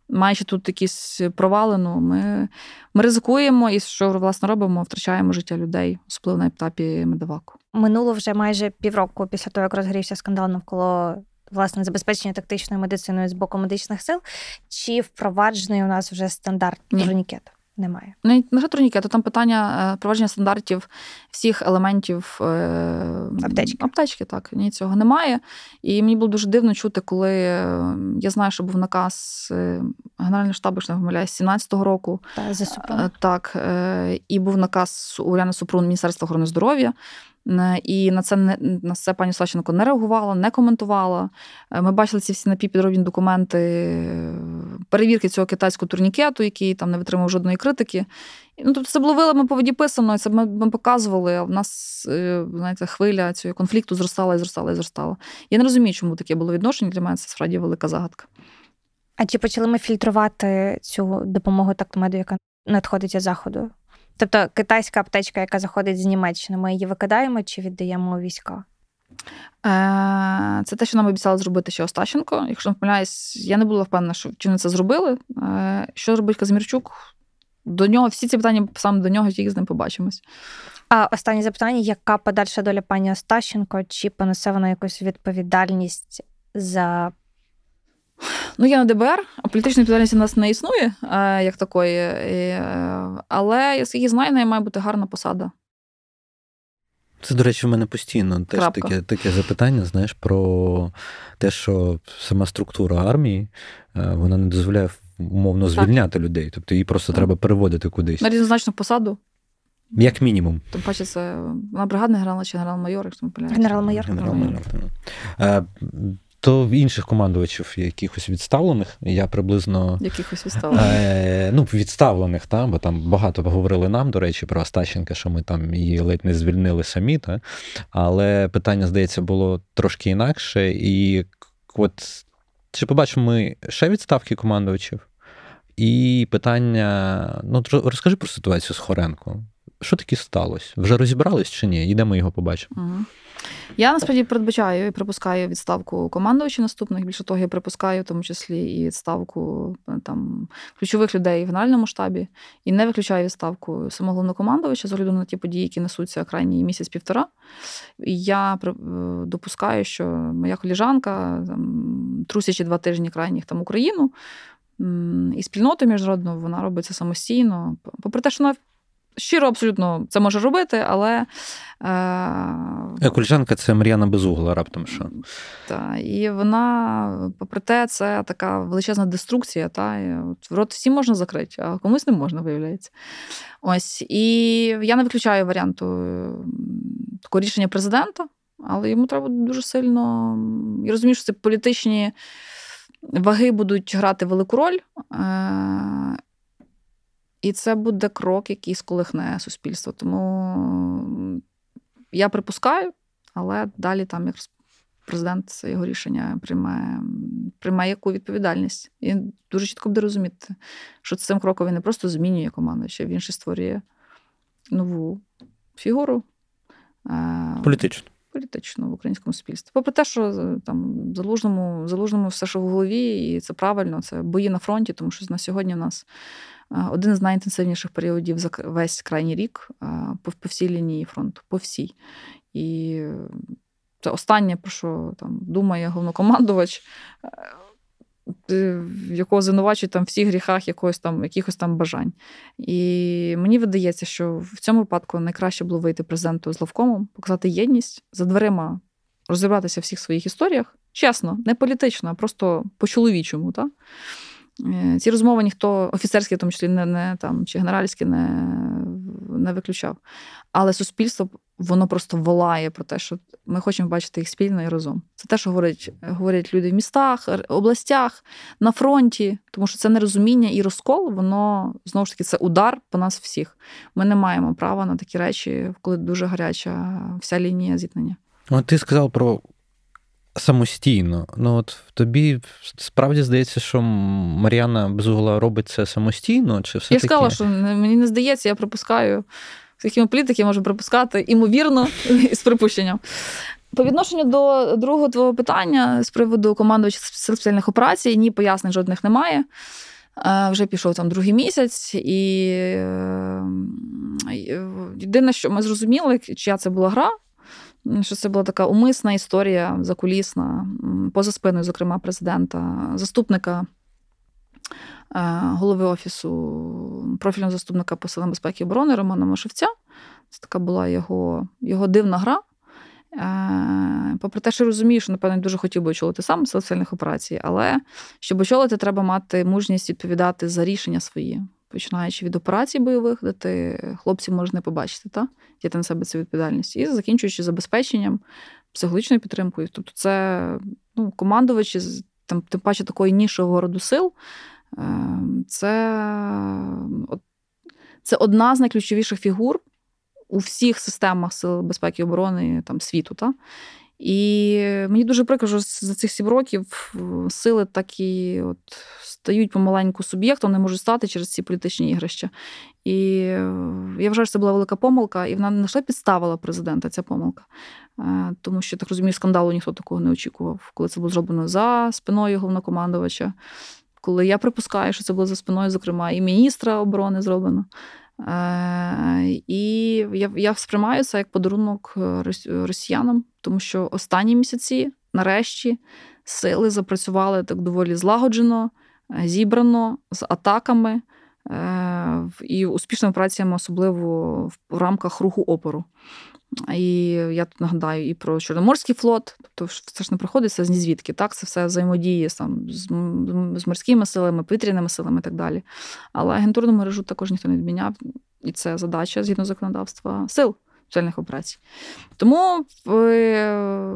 маючи тут якісь провали, ну, ми ми ризикуємо і що власне робимо, втрачаємо життя людей, особливо на етапі медоваку. Минуло вже майже півроку після того, як розгорівся скандал навколо. Власне, забезпечення тактичною медициною з боку медичних сил, чи впроваджений у нас вже стандарт турнікету? Немає. Не лише то там питання е, провадження стандартів всіх елементів е, аптечки. Аптечки, так. Ні, цього немає. І мені було дуже дивно чути, коли е, я знаю, що був наказ Генерального штабу, якщо не помиляюсь, 17-го року. Та, за. Так, і був наказ Уляни Супрун Міністерства охорони здоров'я. І на це не на це пані Слащенко не реагувала, не коментувала. Е, ми бачили ці всі напівпідробні документи перевірки цього китайського турнікету, який там не витримав жодної критики. Ну, Тобто це було вилами по воді писано, і це ми, ми показували. А в нас е, знаєте, хвиля цього конфлікту зростала і зростала і зростала. Я не розумію, чому таке було відношення. Для мене це справді велика загадка. А чи почали ми фільтрувати цю допомогу тактомеду, яка надходить з заходу? Тобто китайська аптечка, яка заходить з Німеччини, ми її викидаємо чи віддаємо у війська? Е, це те, що нам обіцяли зробити ще Остащенко. Якщо не помиляюсь, я не була впевнена, що чи вони це зробили. Е, що зробить Казмірчук? До нього всі ці питання саме до нього, тільки з ним побачимось. А останнє запитання: яка подальша доля пані Остащенко? Чи понесе вона якусь відповідальність за Ну, я на ДБР, а політичної відповідальності у нас не існує е, як такої. Е, але, я скільки знаю, неї має бути гарна посада. Це, до речі, в мене постійно теж таке таке запитання, знаєш, про те, що сама структура армії е, вона не дозволяє умовно звільняти так. людей. Тобто її просто так. треба переводити кудись. На рівнозначну посаду. Як мінімум. Тим паче, це вона бригадний генерал чи генерал-майор, якщо ми Генерал-майор. Генерал-майор. То в інших командувачів якихось відставлених, я приблизно якихось відставлених. Е, ну, відставлених, та, бо там багато говорили нам, до речі, про Остащенка, що ми там її ледь не звільнили самі. Та, Але питання, здається, було трошки інакше. І от чи побачимо ми ще відставки командувачів? І питання: ну, розкажи про ситуацію з Хоренко. Що таке сталося? Вже розібрались чи ні? Йдемо його побачимо. Угу. Я насправді передбачаю і припускаю відставку командувачів наступних. Більше того, я припускаю, в тому числі і відставку е, там ключових людей в генеральному штабі, і не виключаю відставку самого головнокомандувача з огляду на ті події, які несуться крайній місяць-півтора. І я е, допускаю, що моя коліжанка, там, трусячи два тижні крайніх там Україну. І спільноту міжнародну вона робиться самостійно. Попри те, що вона щиро абсолютно це може робити, але. Е... Кульжанка це Мар'яна Безугла раптом що. Так, І вона, попри те, це така величезна деструкція. Та, і от, Рот всім можна закрити, а комусь не можна, виявляється. Ось. І я не виключаю варіанту такого рішення президента, але йому треба дуже сильно. Я розумію, що це політичні ваги будуть грати велику роль. Е, і це буде крок, який сколихне суспільство. Тому я припускаю, але далі там як президент його рішення приймає, приймає яку відповідальність. І дуже чітко буде розуміти, що цим кроком він не просто змінює команду, ще він ще створює нову фігуру. Політичну. Політично в українському суспільстві. Попри те, що там залужному залужному все, що в голові, і це правильно, це бої на фронті, тому що на сьогодні в нас один з найінтенсивніших періодів за весь крайній рік по всій лінії фронту, по всій. І це останнє, про що там думає головнокомандувач, е, якого звинувачують там всіх гріхах якогось там, якихось там бажань. І мені видається, що в цьому випадку найкраще було вийти президенту з Лавкомом, показати єдність за дверима, розібратися в всіх своїх історіях. Чесно, не політично, а просто по-чоловічому. Так? Е, ці розмови ніхто офіцерські, в тому числі не, не там чи генеральські, не не виключав. Але суспільство воно просто волає про те, що ми хочемо бачити їх спільно і разом. Це те, що говорять говорять люди в містах, областях, на фронті, тому що це нерозуміння і розкол, воно знову ж таки це удар по нас всіх. Ми не маємо права на такі речі, коли дуже гаряча вся лінія зіткнення. От ти сказав про самостійно. Ну от тобі справді здається, що Мар'яна Безугла робить це самостійно? Чи все Я сказала, що мені не здається, я припускаю. Такими політики можу припускати імовірно (laughs) з припущенням. По відношенню до другого твого питання з приводу командувача сил спеціальних операцій, ні пояснень жодних немає. Е, вже пішов там другий місяць, і е, єдине, що ми зрозуміли, чия це була гра, що це була така умисна історія закулісна, поза спиною, зокрема, президента, заступника е, голови офісу, профільного заступника по силам безпеки і оборони Романа Машевця. Це така була його, його дивна гра. Е, попри те, що розумію, що, напевно, дуже хотів би очолити сам соціальних операцій, але щоб очолити, треба мати мужність відповідати за рішення свої починаючи від операцій бойових, де ти хлопців можеш не побачити, та? Діти на себе цю відповідальність, і закінчуючи забезпеченням, психологічною підтримкою. Тобто, це ну, командувачі, там, тим паче такої нішого роду сил, ем, це, це одна з найключовіших фігур у всіх системах сил безпеки і оборони там, світу. Та? І мені дуже прикро, що за цих сім років сили так і от стають помаленьку суб'єктом, не можуть стати через ці політичні ігрища. І я вважаю, що це була велика помилка, і вона не лише підставила президента ця помилка. Е, тому що, так розумію, скандалу ніхто такого не очікував, коли це було зроблено за спиною головнокомандувача. Коли я припускаю, що це було за спиною, зокрема, і міністра оборони зроблено. Е, і я я сприймаю це як подарунок росіянам, тому що останні місяці, нарешті, сили запрацювали так доволі злагоджено, Е, зібрано з атаками е, і успішними операціями, особливо в рамках руху опору. І я тут нагадаю і про Чорноморський флот, тобто це ж не проходиться з звідки, так? Це все взаємодіє там, з, з морськими силами, повітряними силами і так далі. Але агентурну мережу також ніхто не відміняв, і це задача згідно законодавства сил спеціальних операцій. Тому е,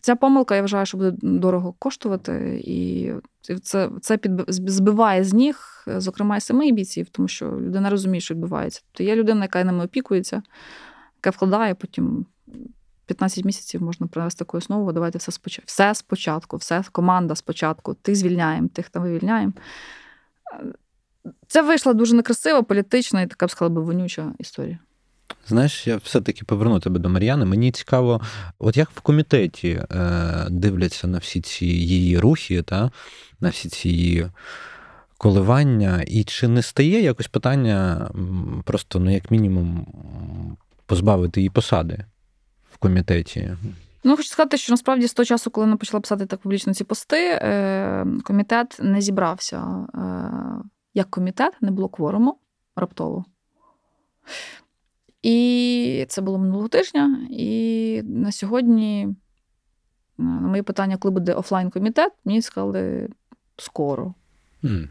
ця помилка, я вважаю, що буде дорого коштувати, і це це під, збиває з ніг, зокрема, і самих бійців, тому що людина розуміє, що відбувається. Тобто є людина, яка ними опікується, яка вкладає, потім 15 місяців можна привести таку основу, давайте все спочатку. Все спочатку, все команда спочатку. Тих звільняємо, тих там вивільняємо. Це вийшла дуже некрасива, політична і така б сказала би вонюча історія. Знаєш, я все-таки поверну тебе до Мар'яни. Мені цікаво, от як в комітеті е, дивляться на всі ці її рухи, та, на всі ці її коливання, і чи не стає якось питання просто, ну, як мінімум, позбавити її посади в комітеті? Ну, хочу сказати, що насправді з того часу, коли вона почала писати так публічно ці пости, е, комітет не зібрався е, як комітет, не було кворуму раптово. І це було минулого тижня. І на сьогодні, е, на моє питання, коли буде офлайн-комітет, мені сказали скоро. Mm.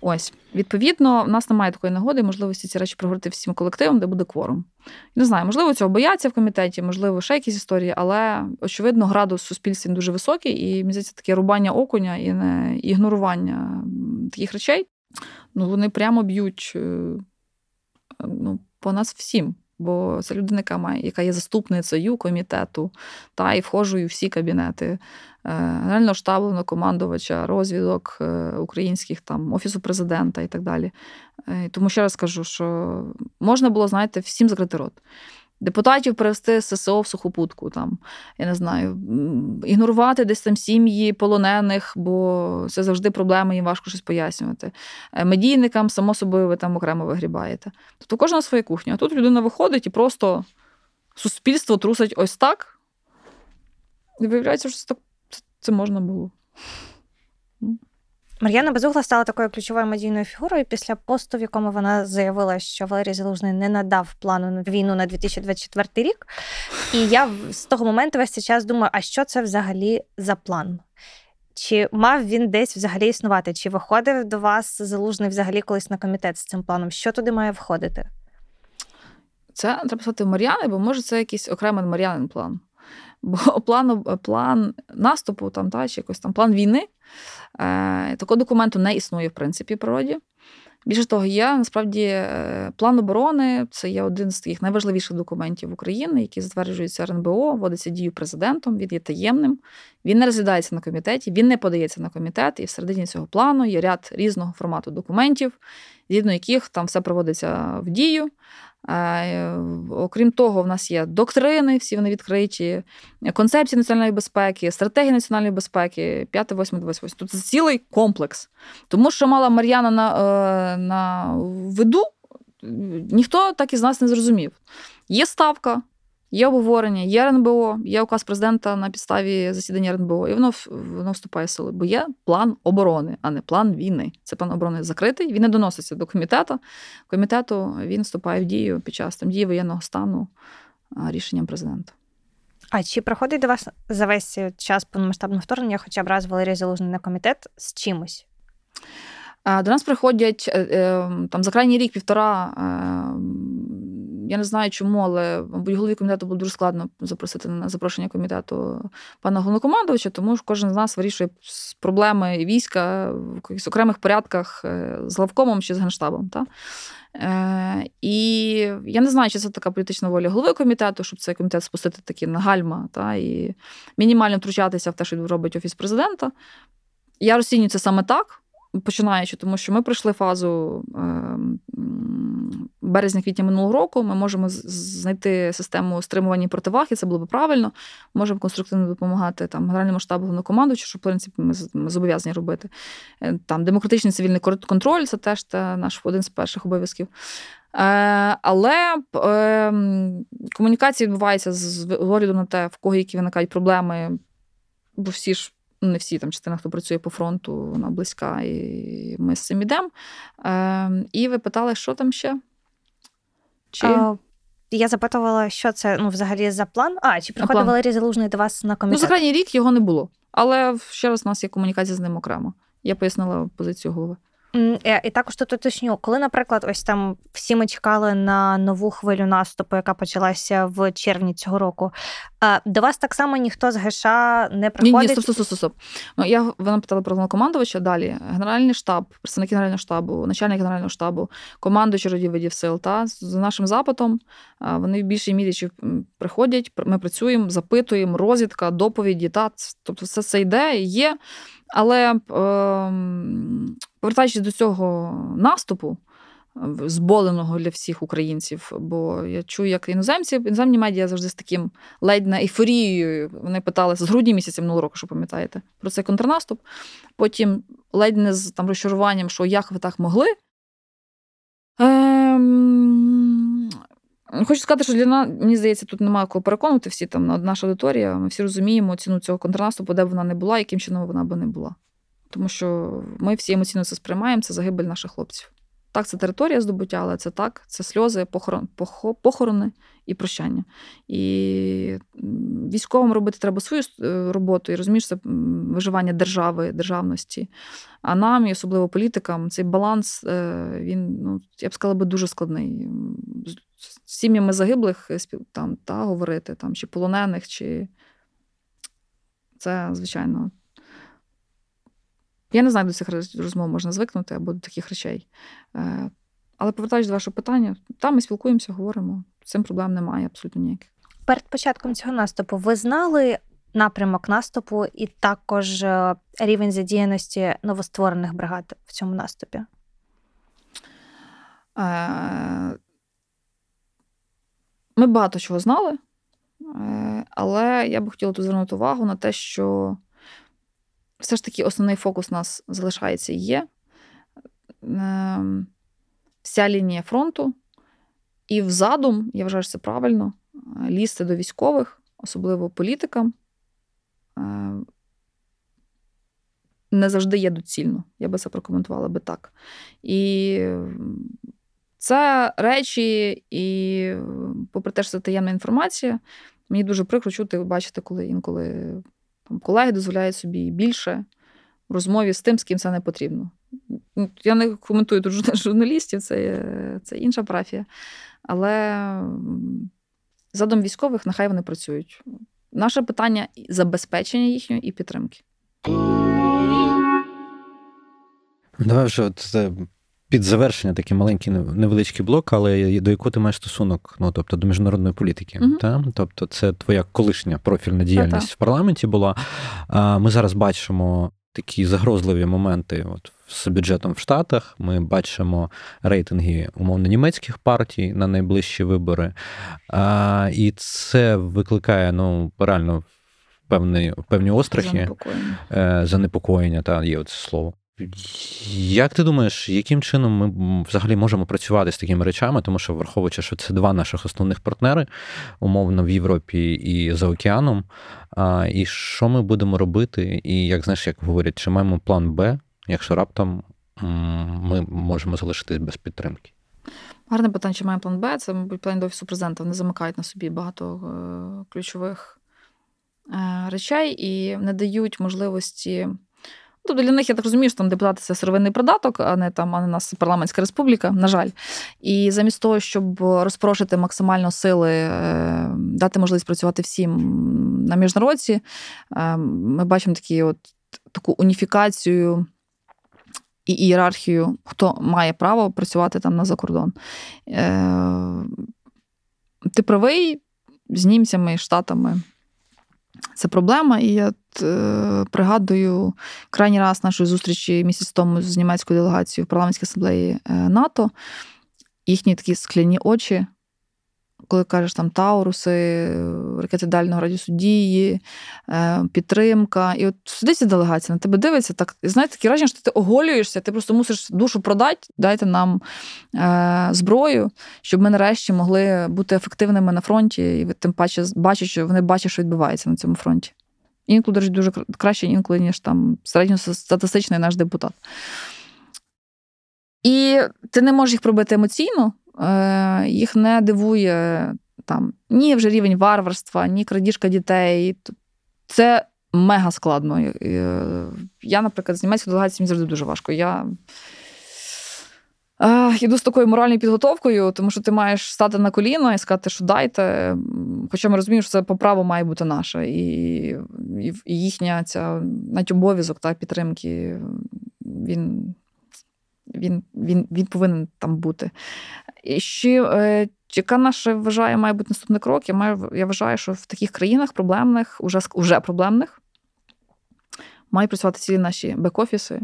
Ось, відповідно, в нас немає такої нагоди, і можливості ці речі проговорити всім колективом, де буде кворум. Не знаю, можливо, цього бояться в комітеті, можливо, ще якісь історії, але очевидно, градус суспільства дуже високий, і мені здається, таке рубання окуня і не ігнорування таких речей. Ну, вони прямо б'ють е, ну, по нас всім. Бо це людина, яка має, яка є заступницею комітету, та і входжу у всі кабінети Генерального штабу, командувача, розвідок е, українських там офісу президента і так далі. Е, тому ще раз кажу, що можна було, знаєте, всім закрити рот депутатів привести з ССО в сухопутку, там, я не знаю, ігнорувати десь там сім'ї полонених, бо це завжди проблеми, їм важко щось пояснювати. Е, медійникам, само собою, ви там окремо вигрібаєте. Тобто кожна своя кухня. А тут людина виходить і просто суспільство трусить ось так. І виявляється, що це, це можна було. Мар'яна Безугла стала такою ключовою медійною фігурою після посту, в якому вона заявила, що Валерій Залужний не надав плану на війну на 2024 рік. І я з того моменту весь цей час думаю, а що це взагалі за план? Чи мав він десь взагалі існувати? Чи виходив до вас залужний взагалі колись на комітет з цим планом? Що туди має входити? Це треба сказати Мар'яни, бо може це якийсь окремий Мар'янин план. Бо (laughs) план план наступу, там, та, чи якось там план війни Е, такого документу не існує, в принципі, в природі. Більше того, є насправді е, план оборони це є один з таких найважливіших документів України, який затверджується РНБО, вводиться дію президентом, він є таємним, він не розглядається на комітеті, він не подається на комітет, і всередині цього плану є ряд різного формату документів, згідно яких там все проводиться в дію. Е, окрім того, в нас є доктрини, всі вони відкриті, концепції національної безпеки, стратегії національної безпеки, 5, 8, 28. Тут цілий комплекс. Тому що мала Мар'яна на, е, на виду, ніхто так із нас не зрозумів. Є ставка, Є обговорення, є РНБО, є указ президента на підставі засідання РНБО, і воно воно вступає в силу. Бо є план оборони, а не план війни. Це план оборони закритий. Він не доноситься до комітету. Комітету він вступає в дію під час там дії воєнного стану рішенням президента. А чи проходить до вас за весь час повномасштабного вторгнення, хоча б раз Валерій Залужний на комітет з чимось? До нас приходять е, е, там за крайній рік-півтора я не знаю чому, але мабуть, голові комітету було дуже складно запросити на запрошення комітету пана головнокомандувача, тому що кожен з нас вирішує проблеми війська в якихось окремих порядках е, з главкомом чи з генштабом. Та? Е, І я не знаю, чи це така політична воля голови комітету, щоб цей комітет спустити такі на гальма та, і мінімально втручатися в те, що робить офіс президента. Я розцінюю це саме так починаючи, тому що ми пройшли фазу ем, березня-квітня минулого року. Ми можемо знайти систему стримування противаг, і це було б правильно. Можемо конструктивно допомагати там генеральному штабу головнокомандуючу, що в принципі ми зобов'язані робити. Е, там демократичний цивільний контроль це теж та наш один з перших обов'язків. Е, але е, комунікація відбувається з огляду на те, в кого які виникають проблеми, бо всі ж не всі там частина, хто працює по фронту, вона близька, і ми з цим ідемо. Е, І ви питали, що там ще? Чи... А, Я запитувала, що це ну, взагалі за план. А, чи приходив Валерій Залужний до вас на комітет? Ну, за крайній рік його не було. Але ще раз у нас є комунікація з ним окремо. Я пояснила позицію голови. Е, і також тут уточню, коли, наприклад, ось там всі ми чекали на нову хвилю наступу, яка почалася в червні цього року. До вас так само ніхто з ГШ не приходить? Ні, ні, стоп, стоп, стоп, стоп. Ну, я ви питали про головнокомандувача. Далі генеральний штаб, представники генерального штабу, начальник генерального штабу, командуючі родів сил. Та за нашим запитом вони в більшій мірі чи приходять. Ми працюємо, запитуємо, розвідка, доповіді. Та тобто, все це йде, є. Але е, повертаючись до цього наступу, зболеного для всіх українців, бо я чую, як іноземці, іноземні медіа завжди з таким ледь на ейфорією. Вони питалися з грудні місяця минулого року, що пам'ятаєте, про цей контрнаступ. Потім ледь не з там розчаруванням, що як ви так могли. Ем... Хочу сказати, що для нас, мені здається, тут немає кого переконувати всі там наша аудиторія. Ми всі розуміємо ціну цього контрнаступу, де б вона не була, яким чином вона би не була. Тому що ми всі емоційно це сприймаємо, це загибель наших хлопців. Так, це територія здобуття, але це так, це сльози, похорон, похорони і прощання. І військовим робити треба свою е, роботу і розумієш, це виживання держави, державності. А нам, і особливо політикам, цей баланс, е, він, ну, я б сказала, би дуже складний. З сім'ями загиблих е, там, та, говорити, там, чи полонених, чи це, звичайно. Я не знаю, до цих розмов можна звикнути або до таких речей. Е, але повертаючись до вашого питання, там ми спілкуємося, говоримо. З цим проблем немає абсолютно ніяких. Перед початком цього наступу ви знали напрямок наступу і також е, рівень задіяності новостворених бригад в цьому наступі? Е, ми багато чого знали, але я би хотіла тут звернути увагу на те, що все ж таки основний фокус у нас залишається і є. Ем, вся лінія фронту. І в задум, я вважаю, що це правильно, лізти до військових, особливо політикам, ем, не завжди є доцільно. Я би це прокоментувала би так. І це речі, і, попри те, що це таємна інформація, мені дуже прикро чути, бачити, коли інколи колеги дозволяють собі більше в розмові з тим, з ким це не потрібно. Я не коментую тут журналістів, це це інша парафія. Але задум військових, нехай вони працюють. Наше питання забезпечення їхньої і підтримки. Давай вже от під завершення такий маленький невеличкий блок, але до якого ти маєш стосунок, ну тобто до міжнародної політики. Mm-hmm. Та? Тобто, це твоя колишня профільна діяльність mm-hmm. в парламенті була. Ми зараз бачимо такі загрозливі моменти. От з бюджетом в Штатах ми бачимо рейтинги умовно німецьких партій на найближчі вибори. А, І це викликає ну, реально певні певні острахи, занепокоєння, е, занепокоєння та є це слово. Як ти думаєш, яким чином ми взагалі можемо працювати з такими речами, тому що враховуючи, що це два наших основних партнери, умовно в Європі і за океаном. А, І що ми будемо робити? І як знаєш, як говорять, чи маємо план Б, якщо раптом ми можемо залишитись без підтримки? Гарне питання, чи маємо план Б? Це, мабуть, план до офісу президента. Вони замикають на собі багато е, ключових е, речей і не дають можливості. Тобто для них, я так розумію, що там депутати це сировинний придаток, а не там а не нас парламентська республіка, на жаль. І замість того, щоб розпрошити максимально сили, е, дати можливість працювати всім на міжнародці, е, ми бачимо такі от, таку уніфікацію. І ієрархію, хто має право працювати там на закордон. Е, Ти правий з німцями, штатами це проблема. І я е, пригадую крайній раз нашої зустрічі місяць тому з німецькою делегацією в парламентській асамблеї е, НАТО. Їхні такі скляні очі, коли кажеш там Тауруси, ракети дальнього радіусу дії, е, підтримка. І от сидиться делегація, на тебе дивиться, так, і знаєте, таке враження, що ти оголюєшся, ти просто мусиш душу продати, дайте нам е, зброю, щоб ми нарешті могли бути ефективними на фронті, і тим паче бачать, що вони бачать, що відбувається на цьому фронті. Інколи навіть дуже краще, інколи, ніж там середньостатистичний наш депутат. І ти не можеш їх пробити емоційно, їх не дивує там ні вже рівень варварства, ні крадіжка дітей. Це мега складно. Я, наприклад, з німецькою делегацією мені завжди дуже важко. Я Іду з такою моральною підготовкою, тому що ти маєш стати на коліна і сказати, що дайте. Хоча ми розуміємо, що це по праву має бути наше. І і, їхня ця навіть обов'язок та підтримки, він він, він, він повинен там бути. І ще, е, яка наша вважає, має бути наступний крок? Я маю, я вважаю, що в таких країнах проблемних, уже, уже проблемних, мають працювати цілі наші бек-офіси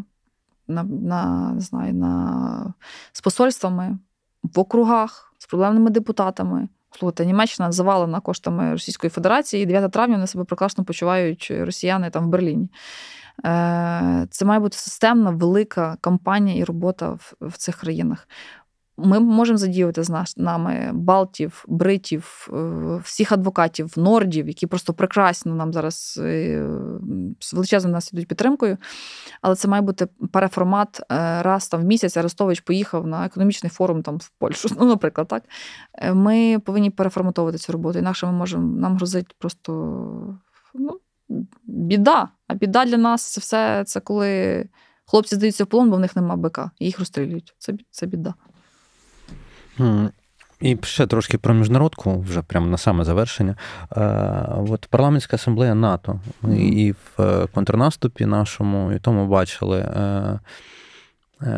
на, на, не знаю, на, з посольствами, в округах, з проблемними депутатами. Слухайте, Німеччина завалена коштами Російської Федерації, і 9 травня вони себе прекрасно почувають росіяни там в Берліні. Е, це має бути системна велика кампанія і робота в, в цих країнах. Ми можемо задіювати з нами Балтів, Бритів, е, всіх адвокатів, нордів, які просто прекрасно нам зараз е, з величезною нас ідуть підтримкою. Але це має бути переформат раз там в місяць. Арестович поїхав на економічний форум там в Польщу. (laughs) Ну, наприклад, так ми повинні переформатовувати цю роботу. Інакше ми можемо нам грозить просто ну, біда. А біда для нас це все це коли хлопці здаються в полон, бо в них нема БК, і їх розстрілюють. Це це біда. І ще трошки про міжнародку, вже прямо на саме завершення. Е, от Парламентська асамблея НАТО. Ми і в е, контрнаступі нашому, і тому бачили, е,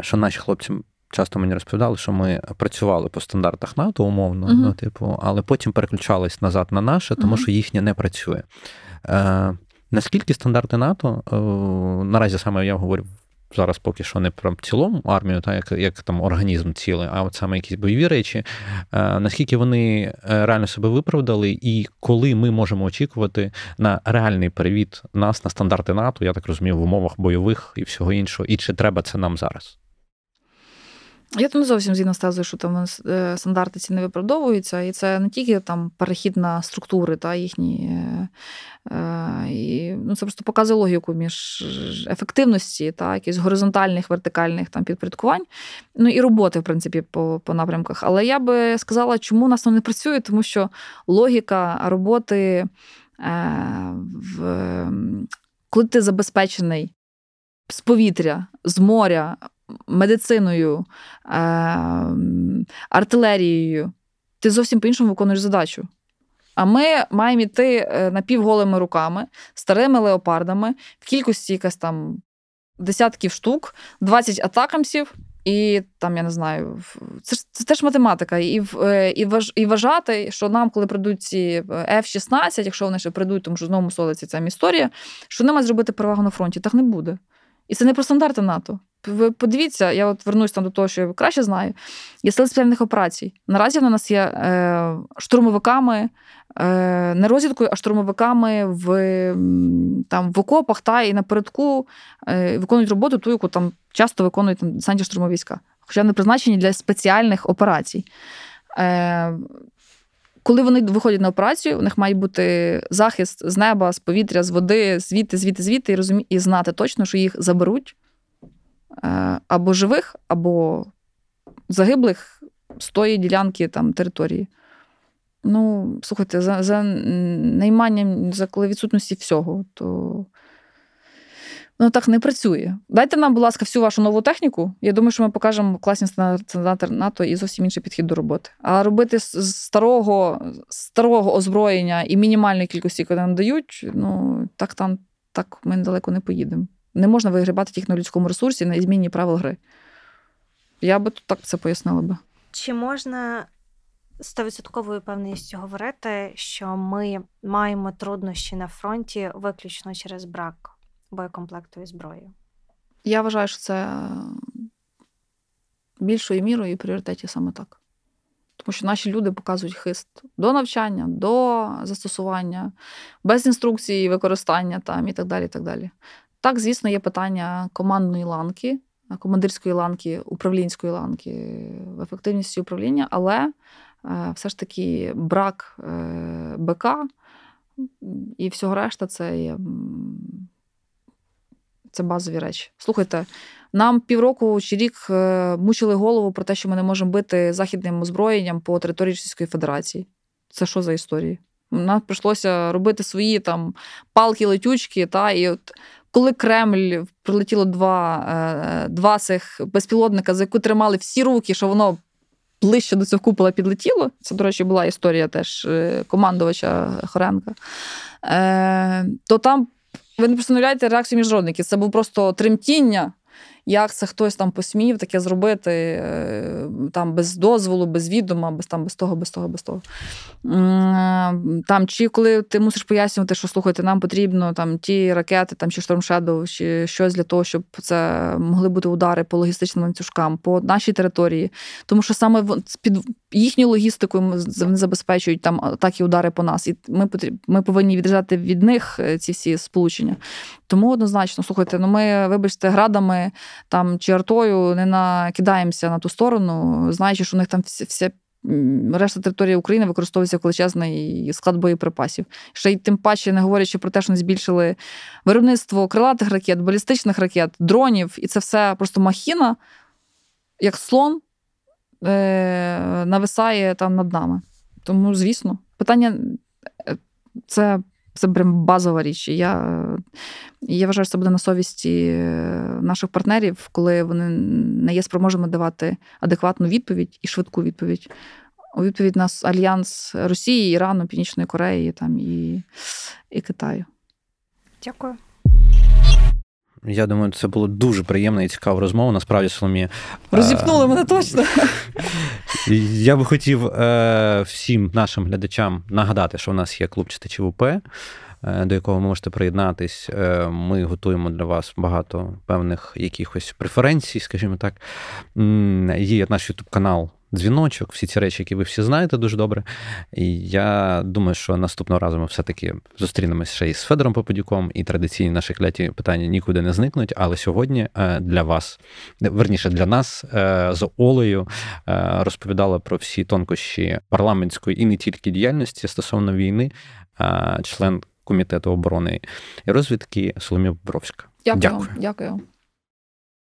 що наші хлопці. Часто мені розповідали, що ми працювали по стандартах НАТО умовно, uh-huh. ну, типу, але потім переключались назад на наше, тому uh-huh. що їхнє не працює. Е, Наскільки стандарти НАТО, е, наразі саме я говорю зараз поки що не про цілому армію, та як як там організм цілий, а от саме якісь бойові речі, е, наскільки вони е, реально себе виправдали, і коли ми можемо очікувати на реальний перевід нас на стандарти НАТО, я так розумію, в умовах бойових і всього іншого, і чи треба це нам зараз? Я тут не зовсім згідна з тезою, що там е, стандарти ці не виправдовуються, і це не тільки там перехід на структури та їхні. Е, е, і, ну, Це просто показує логіку між ефективності та якихось горизонтальних, вертикальних там підпорядкувань, ну і роботи, в принципі, по по напрямках. Але я би сказала, чому нас воно не працює, тому що логіка роботи, в, коли ти забезпечений з повітря, з моря медициною, е, артилерією, ти зовсім по-іншому виконуєш задачу. А ми маємо йти е, напівголими руками, старими леопардами, в кількості якась там десятків штук, 20 атакамсів. І там, я не знаю, це ж це теж математика. І е, і, важ, і вважати, що нам, коли прийдуть ці F-16, якщо вони ще прийдуть, тому що знову солиться ця історія, що вони мають зробити перевагу на фронті. Так не буде. І це не про стандарти НАТО. Ви подивіться, я от вернусь там до того, що я краще знаю. Є сили спеціальних операцій. Наразі в нас є е, штурмовиками, е, не розвідкою, а штурмовиками в там, в окопах та і напередку е, виконують роботу, ту, яку там часто виконують там, десантні штурмові війська. Хоча вони призначені для спеціальних операцій. Е, коли вони виходять на операцію, у них має бути захист з неба, з повітря, з води, звідти, звідти, звідти, і розумі... і знати точно, що їх заберуть або живих, або загиблих з тої ділянки там, території. Ну, слухайте, за за найманням, за відсутності всього, то воно так не працює. Дайте нам, будь ласка, всю вашу нову техніку. Я думаю, що ми покажемо класні стандарти НАТО і зовсім інший підхід до роботи. А робити з старого старого озброєння і мінімальної кількості, яку нам дають, ну так там так ми недалеко не поїдемо. Не можна вигрібати тільки на людському ресурсі на зміні правил гри. Я би тут так це пояснила би. Чи можна стовідсотковою певністю говорити, що ми маємо труднощі на фронті виключно через брак боєкомплекту і зброї? Я вважаю, що це більшою мірою і пріоритеті саме так. Тому що наші люди показують хист до навчання, до застосування, без інструкції використання там і так далі. і Так, далі. Так, звісно, є питання командної ланки, командирської ланки, управлінської ланки в ефективності управління, але е, все ж таки брак е, БК і всього решта це є це базові речі. Слухайте, Нам півроку чи рік е, мучили голову про те, що ми не можемо бити західним озброєнням по території Російської Федерації. Це що за історії? Нам прийшлося робити свої там палки, летючки, та і от. Коли Кремль прилетіло два е, два цих безпілотника, за яку тримали всі руки, що воно ближче до цього купола підлетіло. Це, до речі, була історія теж е, командувача Хоренка. То там ви не представляєте реакцію міжнародників. Це був просто тремтіння як це хтось там посмів таке зробити е, там без дозволу, без відома, без там без того, без того, без того. Там, Чи коли ти мусиш пояснювати, що слухайте, нам потрібно там ті ракети, там чи Shadow, чи щось для того, щоб це могли бути удари по логістичним ланцюжкам, по нашій території. Тому що саме під їхню логістику вони забезпечують там атаки удари по нас. І ми ми повинні відрізати від них е, ці всі сполучення. Тому однозначно, слухайте, ну ми, вибачте, градами там чи артою не накидаємося на ту сторону, знаючи, що у них там вся, решта території України використовується величезний склад боєприпасів. Ще й тим паче, не говорячи про те, що не збільшили виробництво крилатих ракет, балістичних ракет, дронів, і це все просто махіна, як слон е- нависає там над нами. Тому, звісно, питання е, це це прям базова річ. Я я вважаю, що це буде на совісті наших партнерів, коли вони не є спроможними давати адекватну відповідь і швидку відповідь. У відповідь нас альянс Росії, Ірану, Північної Кореї там, і, і Китаю. Дякую. Я думаю, це було дуже приємна і цікава розмова. Насправді, Соломія. Розіпнули мене точно. (laughs) Я би хотів е, всім нашим глядачам нагадати, що в нас є клуб читачів УП, е, до якого ви можете приєднатись. Е, ми готуємо для вас багато певних якихось преференцій, скажімо так. Є наш ютуб канал дзвіночок, всі ці речі, які ви всі знаєте дуже добре. І я думаю, що наступного разу ми все-таки зустрінемося ще із Федором Попадюком, і традиційні наші кляті питання нікуди не зникнуть. Але сьогодні е, для вас, верніше для нас, е, з Олею е, розповідала про всі тонкощі парламентської і не тільки діяльності стосовно війни, член комітету оборони і розвідки Соломія Бобровська. Дякую. Дякую.